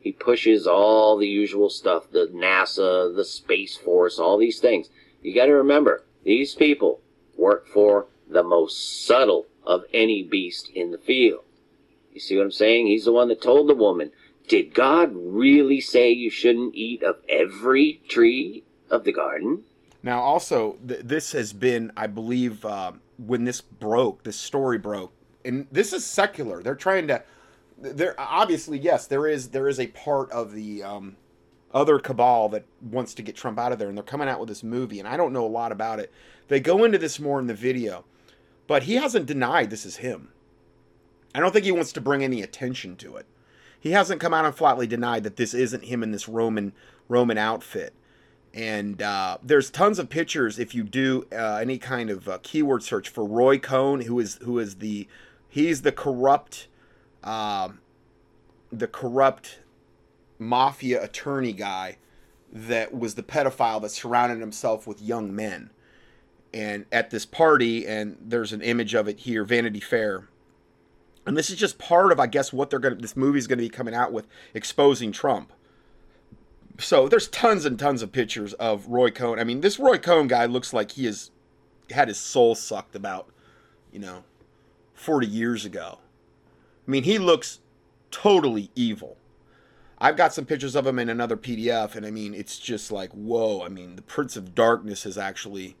He pushes all the usual stuff, the NASA, the Space Force, all these things. You got to remember, these people work for the most subtle of any beast in the field. You see what I'm saying? He's the one that told the woman, Did God really say you shouldn't eat of every tree of the garden? Now, also, th- this has been, I believe, uh, when this broke, this story broke, and this is secular. They're trying to, there obviously, yes, there is there is a part of the um, other cabal that wants to get Trump out of there, and they're coming out with this movie, and I don't know a lot about it. They go into this more in the video, but he hasn't denied this is him. I don't think he wants to bring any attention to it. He hasn't come out and flatly denied that this isn't him in this Roman Roman outfit. And uh, there's tons of pictures if you do uh, any kind of uh, keyword search for Roy Cohn, who is who is the he's the corrupt um, the corrupt mafia attorney guy that was the pedophile that surrounded himself with young men. And at this party, and there's an image of it here, Vanity Fair. And this is just part of, I guess, what they're gonna. This movie's gonna be coming out with, exposing Trump. So there's tons and tons of pictures of Roy Cohn. I mean, this Roy Cohn guy looks like he has had his soul sucked about, you know, 40 years ago. I mean, he looks totally evil. I've got some pictures of him in another PDF, and I mean, it's just like, whoa. I mean, the Prince of Darkness has actually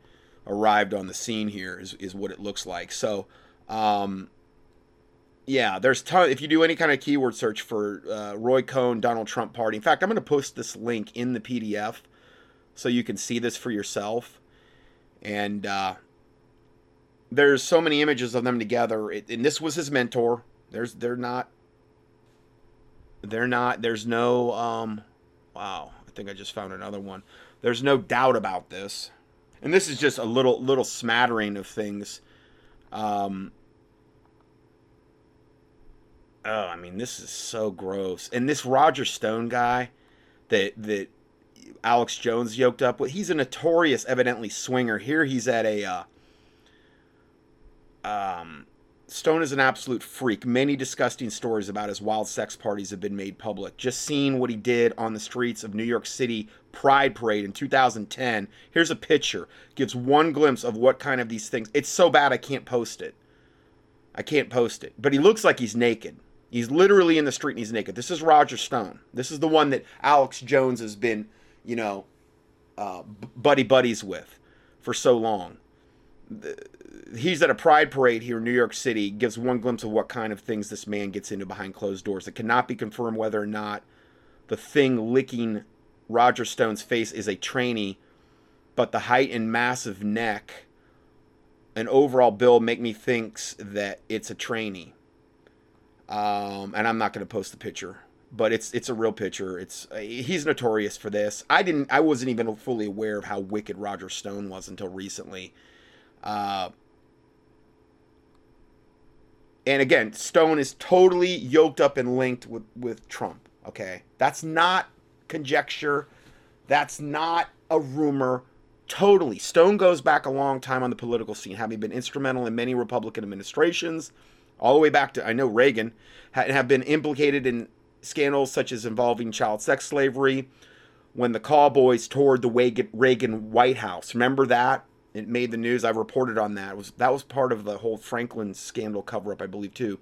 arrived on the scene here, is, is what it looks like. So, um, yeah, there's ton. If you do any kind of keyword search for uh, Roy Cohn Donald Trump party, in fact, I'm going to post this link in the PDF so you can see this for yourself. And uh, there's so many images of them together. It, and this was his mentor. There's they're not. They're not. There's no. Um, wow, I think I just found another one. There's no doubt about this, and this is just a little little smattering of things. Um, oh, I mean, this is so gross. And this Roger Stone guy that that Alex Jones yoked up with, he's a notorious, evidently swinger. Here he's at a uh, um, Stone is an absolute freak. Many disgusting stories about his wild sex parties have been made public. Just seeing what he did on the streets of New York City Pride Parade in 2010. Here's a picture. Gives one glimpse of what kind of these things. It's so bad I can't post it. I can't post it. But he looks like he's naked. He's literally in the street and he's naked. This is Roger Stone. This is the one that Alex Jones has been, you know, uh, buddy buddies with for so long. He's at a pride parade here in New York City, gives one glimpse of what kind of things this man gets into behind closed doors. It cannot be confirmed whether or not the thing licking Roger Stone's face is a trainee, but the height and massive neck and overall build make me think that it's a trainee. Um, and I'm not going to post the picture, but it's it's a real picture. It's uh, he's notorious for this. I didn't I wasn't even fully aware of how wicked Roger Stone was until recently. Uh, and again, Stone is totally yoked up and linked with with Trump. Okay, that's not conjecture. That's not a rumor. Totally. Stone goes back a long time on the political scene, having been instrumental in many Republican administrations, all the way back to, I know Reagan, and have been implicated in scandals such as involving child sex slavery when the cowboys toured the Reagan White House. Remember that? It made the news. I reported on that. It was that was part of the whole Franklin scandal cover up, I believe, too.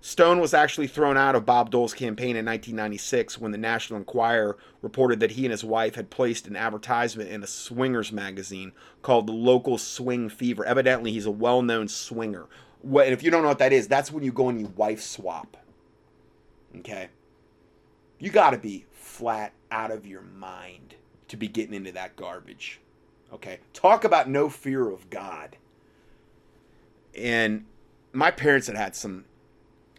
Stone was actually thrown out of Bob Dole's campaign in 1996 when the National Enquirer reported that he and his wife had placed an advertisement in a swingers magazine called The Local Swing Fever. Evidently, he's a well known swinger. And if you don't know what that is, that's when you go and you wife swap. Okay? You got to be flat out of your mind to be getting into that garbage. Okay? Talk about no fear of God. And my parents had had some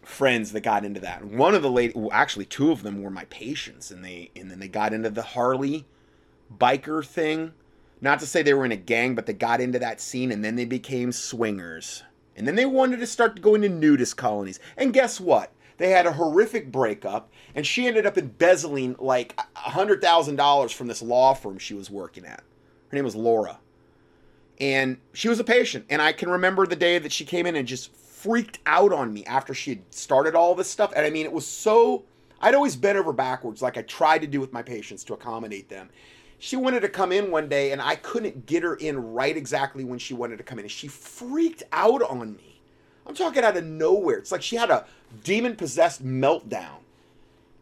friends that got into that. One of the late, well, actually, two of them were my patients, and they and then they got into the Harley biker thing. Not to say they were in a gang, but they got into that scene, and then they became swingers. And then they wanted to start going to nudist colonies. And guess what? They had a horrific breakup, and she ended up embezzling like a hundred thousand dollars from this law firm she was working at. Her name was Laura. And she was a patient. And I can remember the day that she came in and just freaked out on me after she had started all this stuff. And I mean, it was so. I'd always bent over backwards, like I tried to do with my patients to accommodate them. She wanted to come in one day, and I couldn't get her in right exactly when she wanted to come in. And she freaked out on me. I'm talking out of nowhere. It's like she had a demon possessed meltdown.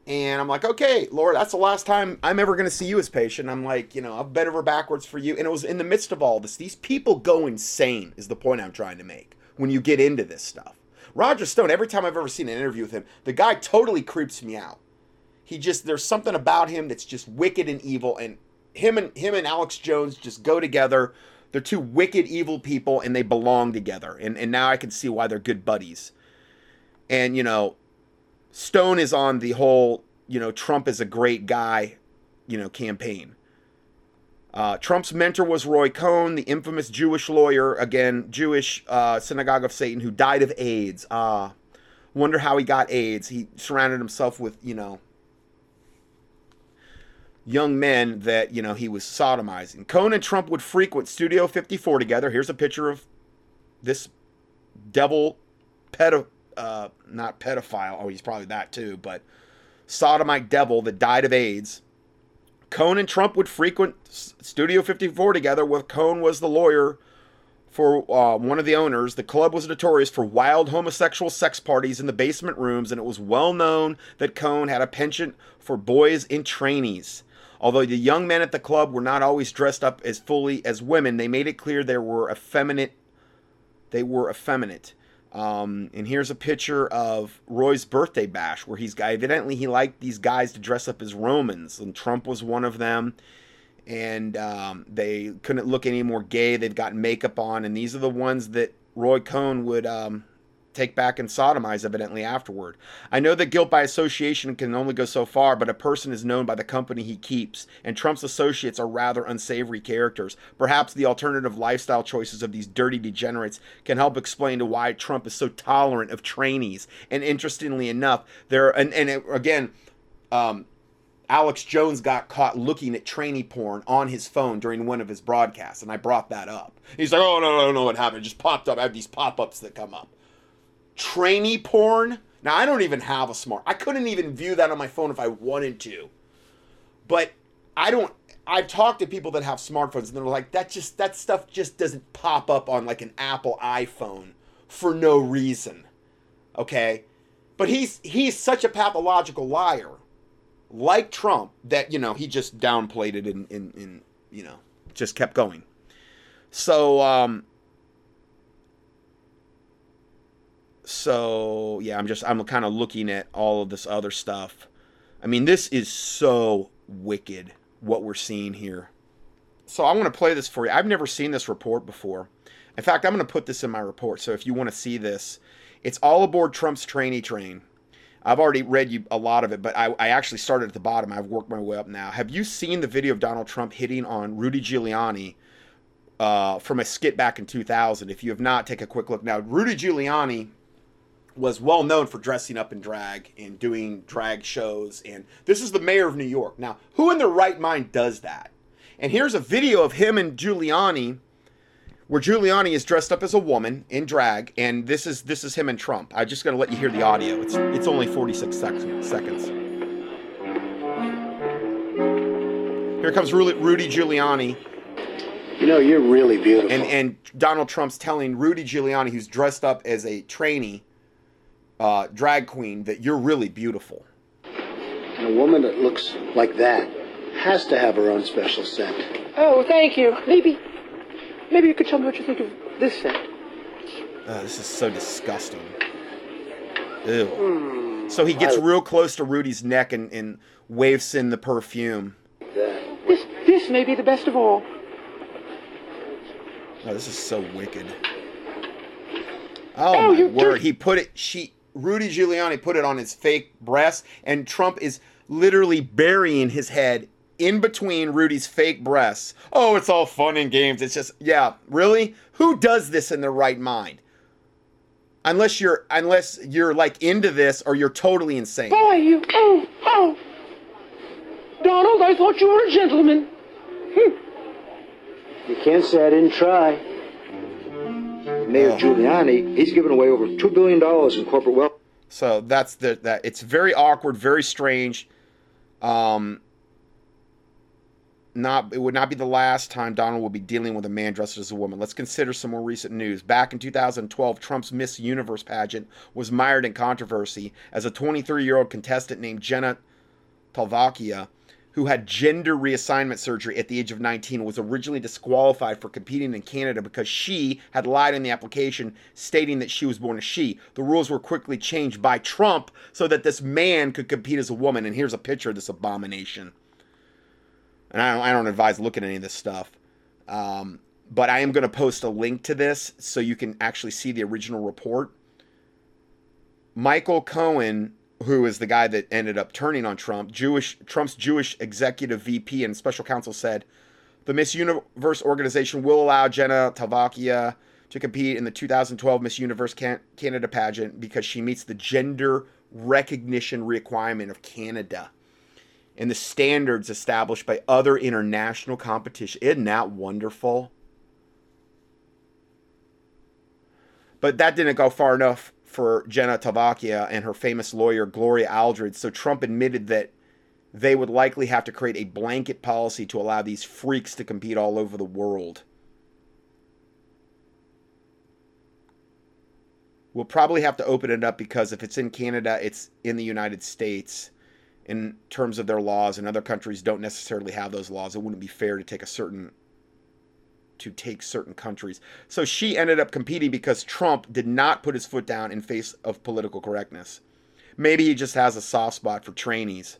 And I'm like, okay, Laura, that's the last time I'm ever going to see you as patient. I'm like, you know, I've bent over backwards for you. And it was in the midst of all this. These people go insane, is the point I'm trying to make when you get into this stuff. Roger Stone, every time I've ever seen an interview with him, the guy totally creeps me out. He just there's something about him that's just wicked and evil and him and him and Alex Jones just go together. They're two wicked evil people and they belong together. And and now I can see why they're good buddies. And you know, Stone is on the whole, you know, Trump is a great guy, you know, campaign. Uh, Trump's mentor was Roy Cohn, the infamous Jewish lawyer, again, Jewish uh, synagogue of Satan, who died of AIDS. Uh, wonder how he got AIDS. He surrounded himself with, you know, young men that, you know, he was sodomizing. Cohn and Trump would frequent Studio 54 together. Here's a picture of this devil pedo, uh, not pedophile. Oh, he's probably that too, but sodomite devil that died of AIDS Cohn and Trump would frequent Studio 54 together, where Cohn was the lawyer for uh, one of the owners. The club was notorious for wild homosexual sex parties in the basement rooms, and it was well known that Cohn had a penchant for boys and trainees. Although the young men at the club were not always dressed up as fully as women, they made it clear they were effeminate. They were effeminate. Um, and here's a picture of Roy's birthday bash, where he's evidently he liked these guys to dress up as Romans, and Trump was one of them. And um, they couldn't look any more gay. They've got makeup on, and these are the ones that Roy Cohn would um, take back and sodomize evidently afterward. I know that guilt by association can only go so far, but a person is known by the company he keeps, and Trump's associates are rather unsavory characters. Perhaps the alternative lifestyle choices of these dirty degenerates can help explain to why Trump is so tolerant of trainees. And interestingly enough, there and and it, again, um, Alex Jones got caught looking at trainee porn on his phone during one of his broadcasts, and I brought that up. He's like, "Oh no, no, no, what happened? It just popped up. I have these pop-ups that come up." Trainee porn. Now I don't even have a smart. I couldn't even view that on my phone if I wanted to. But I don't I've talked to people that have smartphones and they're like that just that stuff just doesn't pop up on like an Apple iPhone for no reason. Okay? But he's he's such a pathological liar like Trump that you know he just downplayed it and in, in, in you know just kept going. So um so yeah, I'm just I'm kind of looking at all of this other stuff. I mean, this is so wicked what we're seeing here. So I want to play this for you. I've never seen this report before. In fact, I'm going to put this in my report. So if you want to see this, it's all aboard Trump's trainee train. I've already read you a lot of it, but I, I actually started at the bottom. I've worked my way up now. Have you seen the video of Donald Trump hitting on Rudy Giuliani uh, from a skit back in 2000? If you have not, take a quick look. Now, Rudy Giuliani was well known for dressing up in drag and doing drag shows, and this is the mayor of New York. Now, who in their right mind does that? And here's a video of him and Giuliani where Giuliani is dressed up as a woman in drag, and this is this is him and Trump. I'm just gonna let you hear the audio. It's it's only 46 sec- seconds. Here comes Rudy, Rudy Giuliani, You know, you're really beautiful. and and Donald Trump's telling Rudy Giuliani, who's dressed up as a trainee, uh, drag queen, that you're really beautiful. And a woman that looks like that has to have her own special scent. Oh, thank you. Maybe, maybe you could tell me what you think of this scent. Uh, this is so disgusting. Ew. So he gets real close to Rudy's neck and, and waves in the perfume. This, this may be the best of all. Oh, this is so wicked. Oh, Oh, my you- word! He put it. She Rudy Giuliani put it on his fake breast, and Trump is literally burying his head in between Rudy's fake breasts. Oh, it's all fun and games. It's just yeah, really. Who does this in their right mind? Unless you're unless you're like into this or you're totally insane. Boy, you. Oh, oh. Donald, I thought you were a gentleman. Hmm. You can't say I didn't try. Mayor Oh. Giuliani, he's given away over $2 billion in corporate wealth. So that's the that it's very awkward, very strange. Um not it would not be the last time Donald will be dealing with a man dressed as a woman. Let's consider some more recent news. Back in 2012, Trump's Miss Universe pageant was mired in controversy as a 23-year-old contestant named Jenna Talvakia, who had gender reassignment surgery at the age of 19, was originally disqualified for competing in Canada because she had lied in the application stating that she was born a she. The rules were quickly changed by Trump so that this man could compete as a woman. And here's a picture of this abomination. And I don't, I don't advise looking at any of this stuff. Um, but I am going to post a link to this so you can actually see the original report. Michael Cohen, who is the guy that ended up turning on Trump, Jewish Trump's Jewish executive VP and special counsel said, the Miss Universe organization will allow Jenna Talvakia to compete in the 2012 Miss Universe Can- Canada pageant because she meets the gender recognition requirement of Canada and the standards established by other international competition. Isn't that wonderful? But that didn't go far enough for Jenna Tavakia and her famous lawyer Gloria Allred. So Trump admitted that they would likely have to create a blanket policy to allow these freaks to compete all over the world. We'll probably have to open it up because if it's in Canada, it's in the United States in terms of their laws, and other countries don't necessarily have those laws. It wouldn't be fair to take a certain to take certain countries. So she ended up competing because Trump did not put his foot down in face of political correctness. Maybe he just has a soft spot for trainees.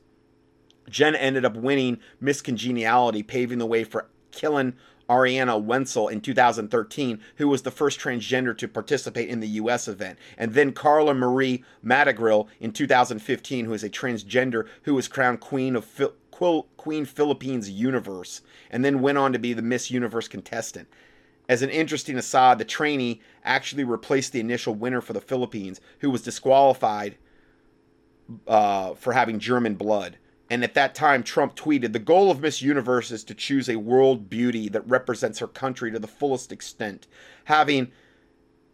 Jen ended up winning Miss Congeniality, paving the way for Kylan Arianna Wenzel in 2013, who was the first transgender to participate in the U.S. event, and then Carla Marie Madrigal in 2015, who is a transgender who was crowned Queen of Quil- Queen Philippines Universe, and then went on to be the Miss Universe contestant. As an interesting aside, the trainee actually replaced the initial winner for the Philippines, who was disqualified uh, for having German blood. And at that time, Trump tweeted The goal of Miss Universe is to choose a world beauty that represents her country to the fullest extent. Having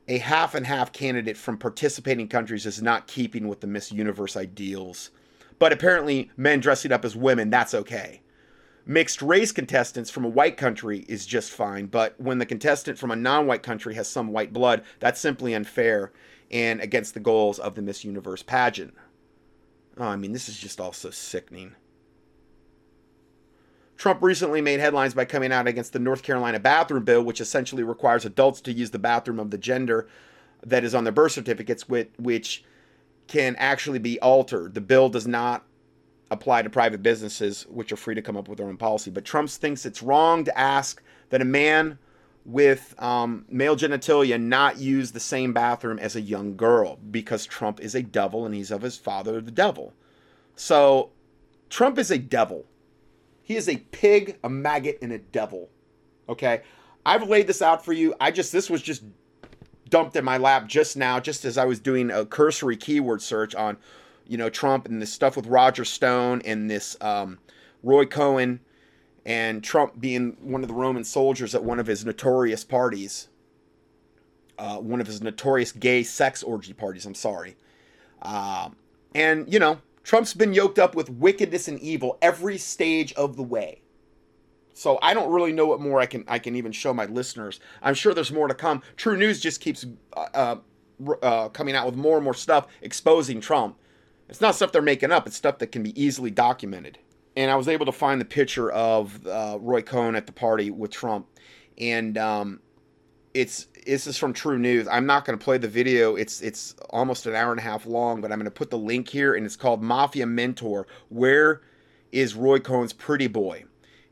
a half and half candidate from participating countries is not keeping with the Miss Universe ideals. But apparently, men dressing up as women, that's okay. Mixed race contestants from a white country is just fine, but when the contestant from a non white country has some white blood, that's simply unfair and against the goals of the Miss Universe pageant. Oh, I mean, this is just all so sickening. Trump recently made headlines by coming out against the North Carolina bathroom bill, which essentially requires adults to use the bathroom of the gender that is on their birth certificates, which can actually be altered. The bill does not apply to private businesses, which are free to come up with their own policy. But Trump thinks it's wrong to ask that a man with um, male genitalia not use the same bathroom as a young girl because Trump is a devil and he's of his father, the devil. So Trump is a devil. He is a pig, a maggot, and a devil. Okay? I've laid this out for you. I just, this was just dumped in my lap just now, just as I was doing a cursory keyword search on, you know, Trump and this stuff with Roger Stone and this um, Roy Cohn and Trump being one of the Roman soldiers at one of his notorious parties, uh, one of his notorious gay sex orgy parties. I'm sorry. Um, and, you know, Trump's been yoked up with wickedness and evil every stage of the way. So I don't really know what more I can I can even show my listeners. I'm sure there's more to come. True News just keeps uh, uh, uh, coming out with more and more stuff exposing Trump. It's not stuff they're making up. It's stuff that can be easily documented. And I was able to find the picture of uh, Roy Cohn at the party with Trump, and um, it's this is from True News. I'm not going to play the video. It's it's almost an hour and a half long, but I'm going to put the link here, and it's called Mafia Mentor. Where is Roy Cohn's pretty boy?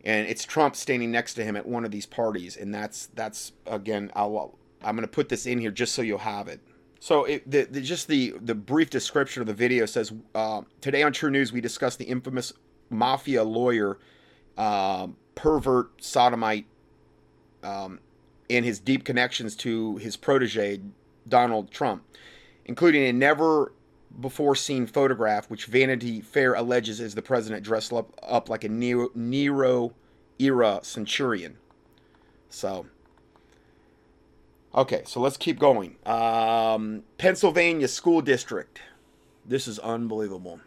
And it's Trump standing next to him at one of these parties, and that's that's again. I'll I'm to put this in here just so you'll have it. So it, the, the, just the the brief description of the video says uh, today on True News we discuss the infamous mafia lawyer, uh, pervert sodomite. Um, in his deep connections to his protege, Donald Trump, including a never before seen photograph which Vanity Fair alleges is the president dressed up, up like a Nero, era centurion. So, okay, so let's keep going. Um, Pennsylvania School District. This is unbelievable.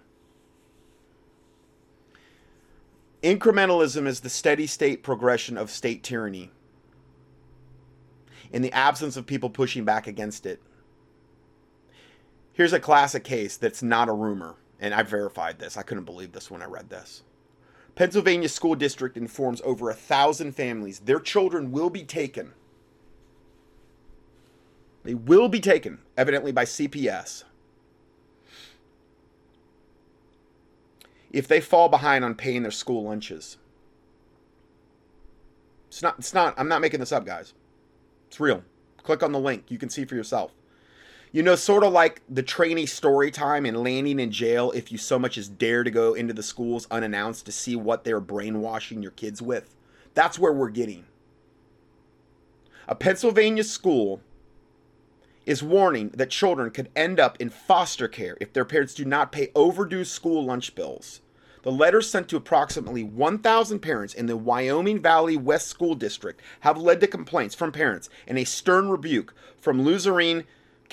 Incrementalism is the steady state progression of state tyranny in the absence of people pushing back against it. Here's a classic case that's not a rumor, and I verified this. I couldn't believe this when I read this. Pennsylvania School District informs over a thousand families their children will be taken. They will be taken, evidently by CPS, if they fall behind on paying their school lunches. It's not, it's not, I'm not making this up, guys. It's real. Click on the link. You can see for yourself. You know, sort of like the trainee story time and landing in jail if you so much as dare to go into the schools unannounced to see what they're brainwashing your kids with. That's where we're getting. A Pennsylvania school is warning that children could end up in foster care if their parents do not pay overdue school lunch bills. The letters sent to approximately 1,000 parents in the Wyoming Valley West School District have led to complaints from parents and a stern rebuke from Luzerne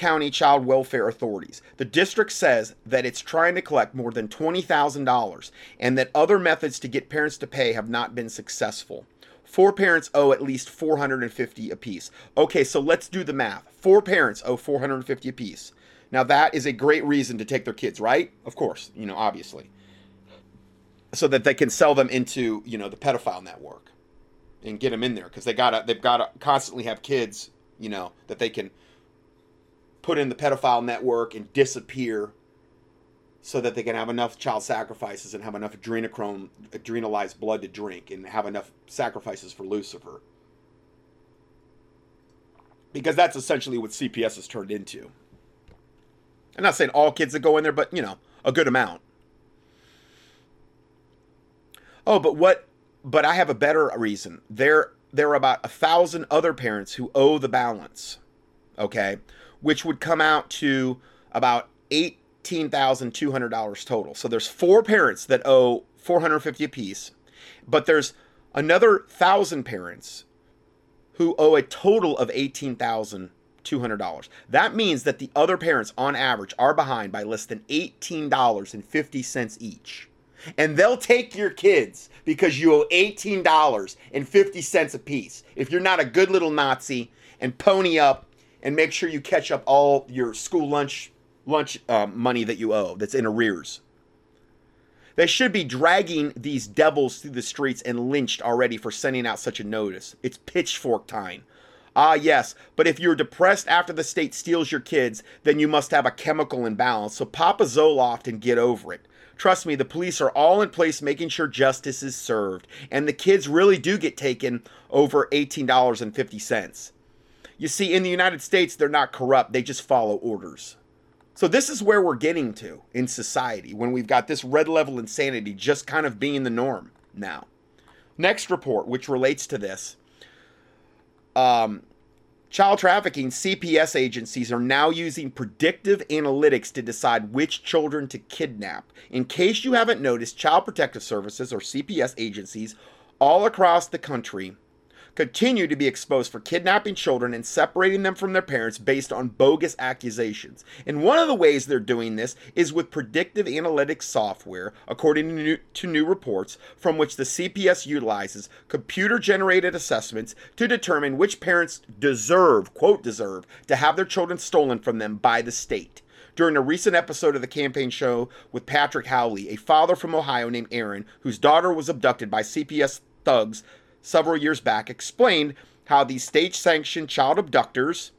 County Child Welfare Authorities. The district says that it's trying to collect more than $20,000 and that other methods to get parents to pay have not been successful. Four parents owe at least 450 apiece. Okay, so let's do the math. Four parents owe 450 apiece. Now that is a great reason to take their kids, right? Of course, you know, obviously so that they can sell them into you know the pedophile network and get them in there because they gotta they've gotta constantly have kids you know that they can put in the pedophile network and disappear so that they can have enough child sacrifices and have enough adrenochrome adrenalized blood to drink and have enough sacrifices for lucifer because that's essentially what cps has turned into i'm not saying all kids that go in there but you know a good amount Oh, but what? But I have a better reason. There, there are about a thousand other parents who owe the balance. Okay, which would come out to about eighteen thousand two hundred dollars total. So there's four parents that owe four hundred fifty apiece, but there's another thousand parents who owe a total of eighteen thousand two hundred dollars. That means that the other parents, on average, are behind by less than eighteen dollars and fifty cents each and they'll take your kids because you owe $18.50 apiece. If you're not a good little Nazi and pony up and make sure you catch up all your school lunch lunch um, money that you owe that's in arrears. They should be dragging these devils through the streets and lynched already for sending out such a notice. It's pitchfork time. Ah, yes, but if you're depressed after the state steals your kids, then you must have a chemical imbalance. So pop a Zoloft and get over it. Trust me, the police are all in place making sure justice is served, and the kids really do get taken over $18.50. You see, in the United States, they're not corrupt, they just follow orders. So, this is where we're getting to in society when we've got this red level insanity just kind of being the norm now. Next report, which relates to this um, child trafficking CPS agencies are now using predictive analytics to decide which children to kidnap. In case you haven't noticed, Child Protective Services or CPS agencies all across the country continue to be exposed for kidnapping children and separating them from their parents based on bogus accusations. And one of the ways they're doing this is with predictive analytics software, according to new, to new reports, from which the CPS utilizes computer generated assessments to determine which parents deserve, quote, deserve, to have their children stolen from them by the state during a recent episode of the campaign show with Patrick Howley, a father from Ohio named Aaron, whose daughter was abducted by CPS thugs several years back explained how these state sanctioned child abductors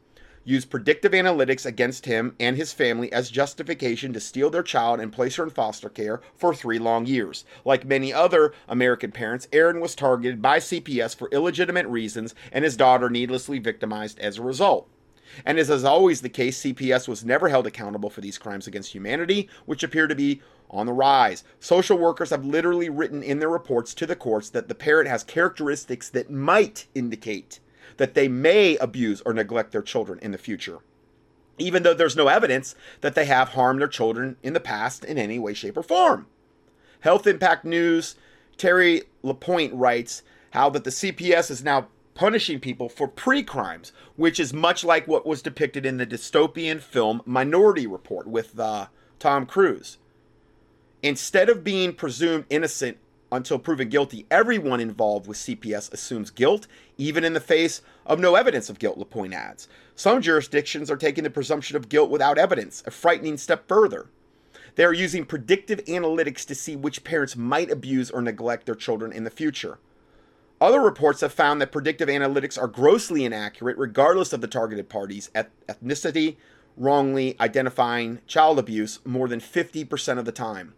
use predictive analytics against him and his family as justification to steal their child and place her in foster care for three long years. Like many other American parents, Aaron was targeted by CPS for illegitimate reasons and his daughter needlessly victimized as a result. And as is always the case, CPS was never held accountable for these crimes against humanity, which appear to be on the rise. Social workers have literally written in their reports to the courts that the parent has characteristics that might indicate that they may abuse or neglect their children in the future, even though there's no evidence that they have harmed their children in the past in any way, shape, or form. Health Impact News, Terry LaPointe writes how that the CPS is now punishing people for pre crimes, which is much like what was depicted in the dystopian film Minority Report with uh, Tom Cruise. Instead of being presumed innocent until proven guilty, everyone involved with CPS assumes guilt, even in the face of no evidence of guilt, LaPointe adds. Some jurisdictions are taking the presumption of guilt without evidence, a frightening step further. They are using predictive analytics to see which parents might abuse or neglect their children in the future. Other reports have found that predictive analytics are grossly inaccurate regardless of the targeted party's ethnicity, wrongly identifying child abuse more than 50% of the time.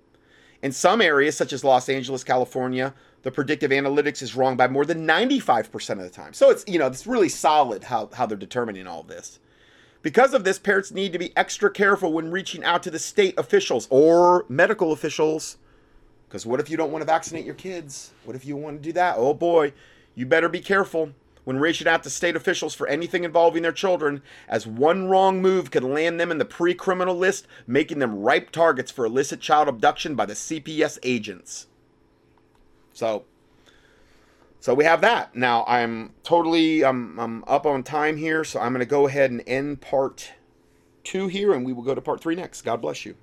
In some areas, such as Los Angeles, California, the predictive analytics is wrong by more than 95% of the time. So it's, you know, it's really solid how, how they're determining all this. Because of this, parents need to be extra careful when reaching out to the state officials or medical officials. Because what if you don't want to vaccinate your kids? What if you want to do that? Oh boy, you better be careful when reaching out to state officials for anything involving their children, as one wrong move could land them in the pre criminal list, making them ripe targets for illicit child abduction by the CPS agents. So, so we have that. Now I'm totally I'm, I'm up on time here, so I'm going to go ahead and end part two here, and we will go to part three next. God bless you.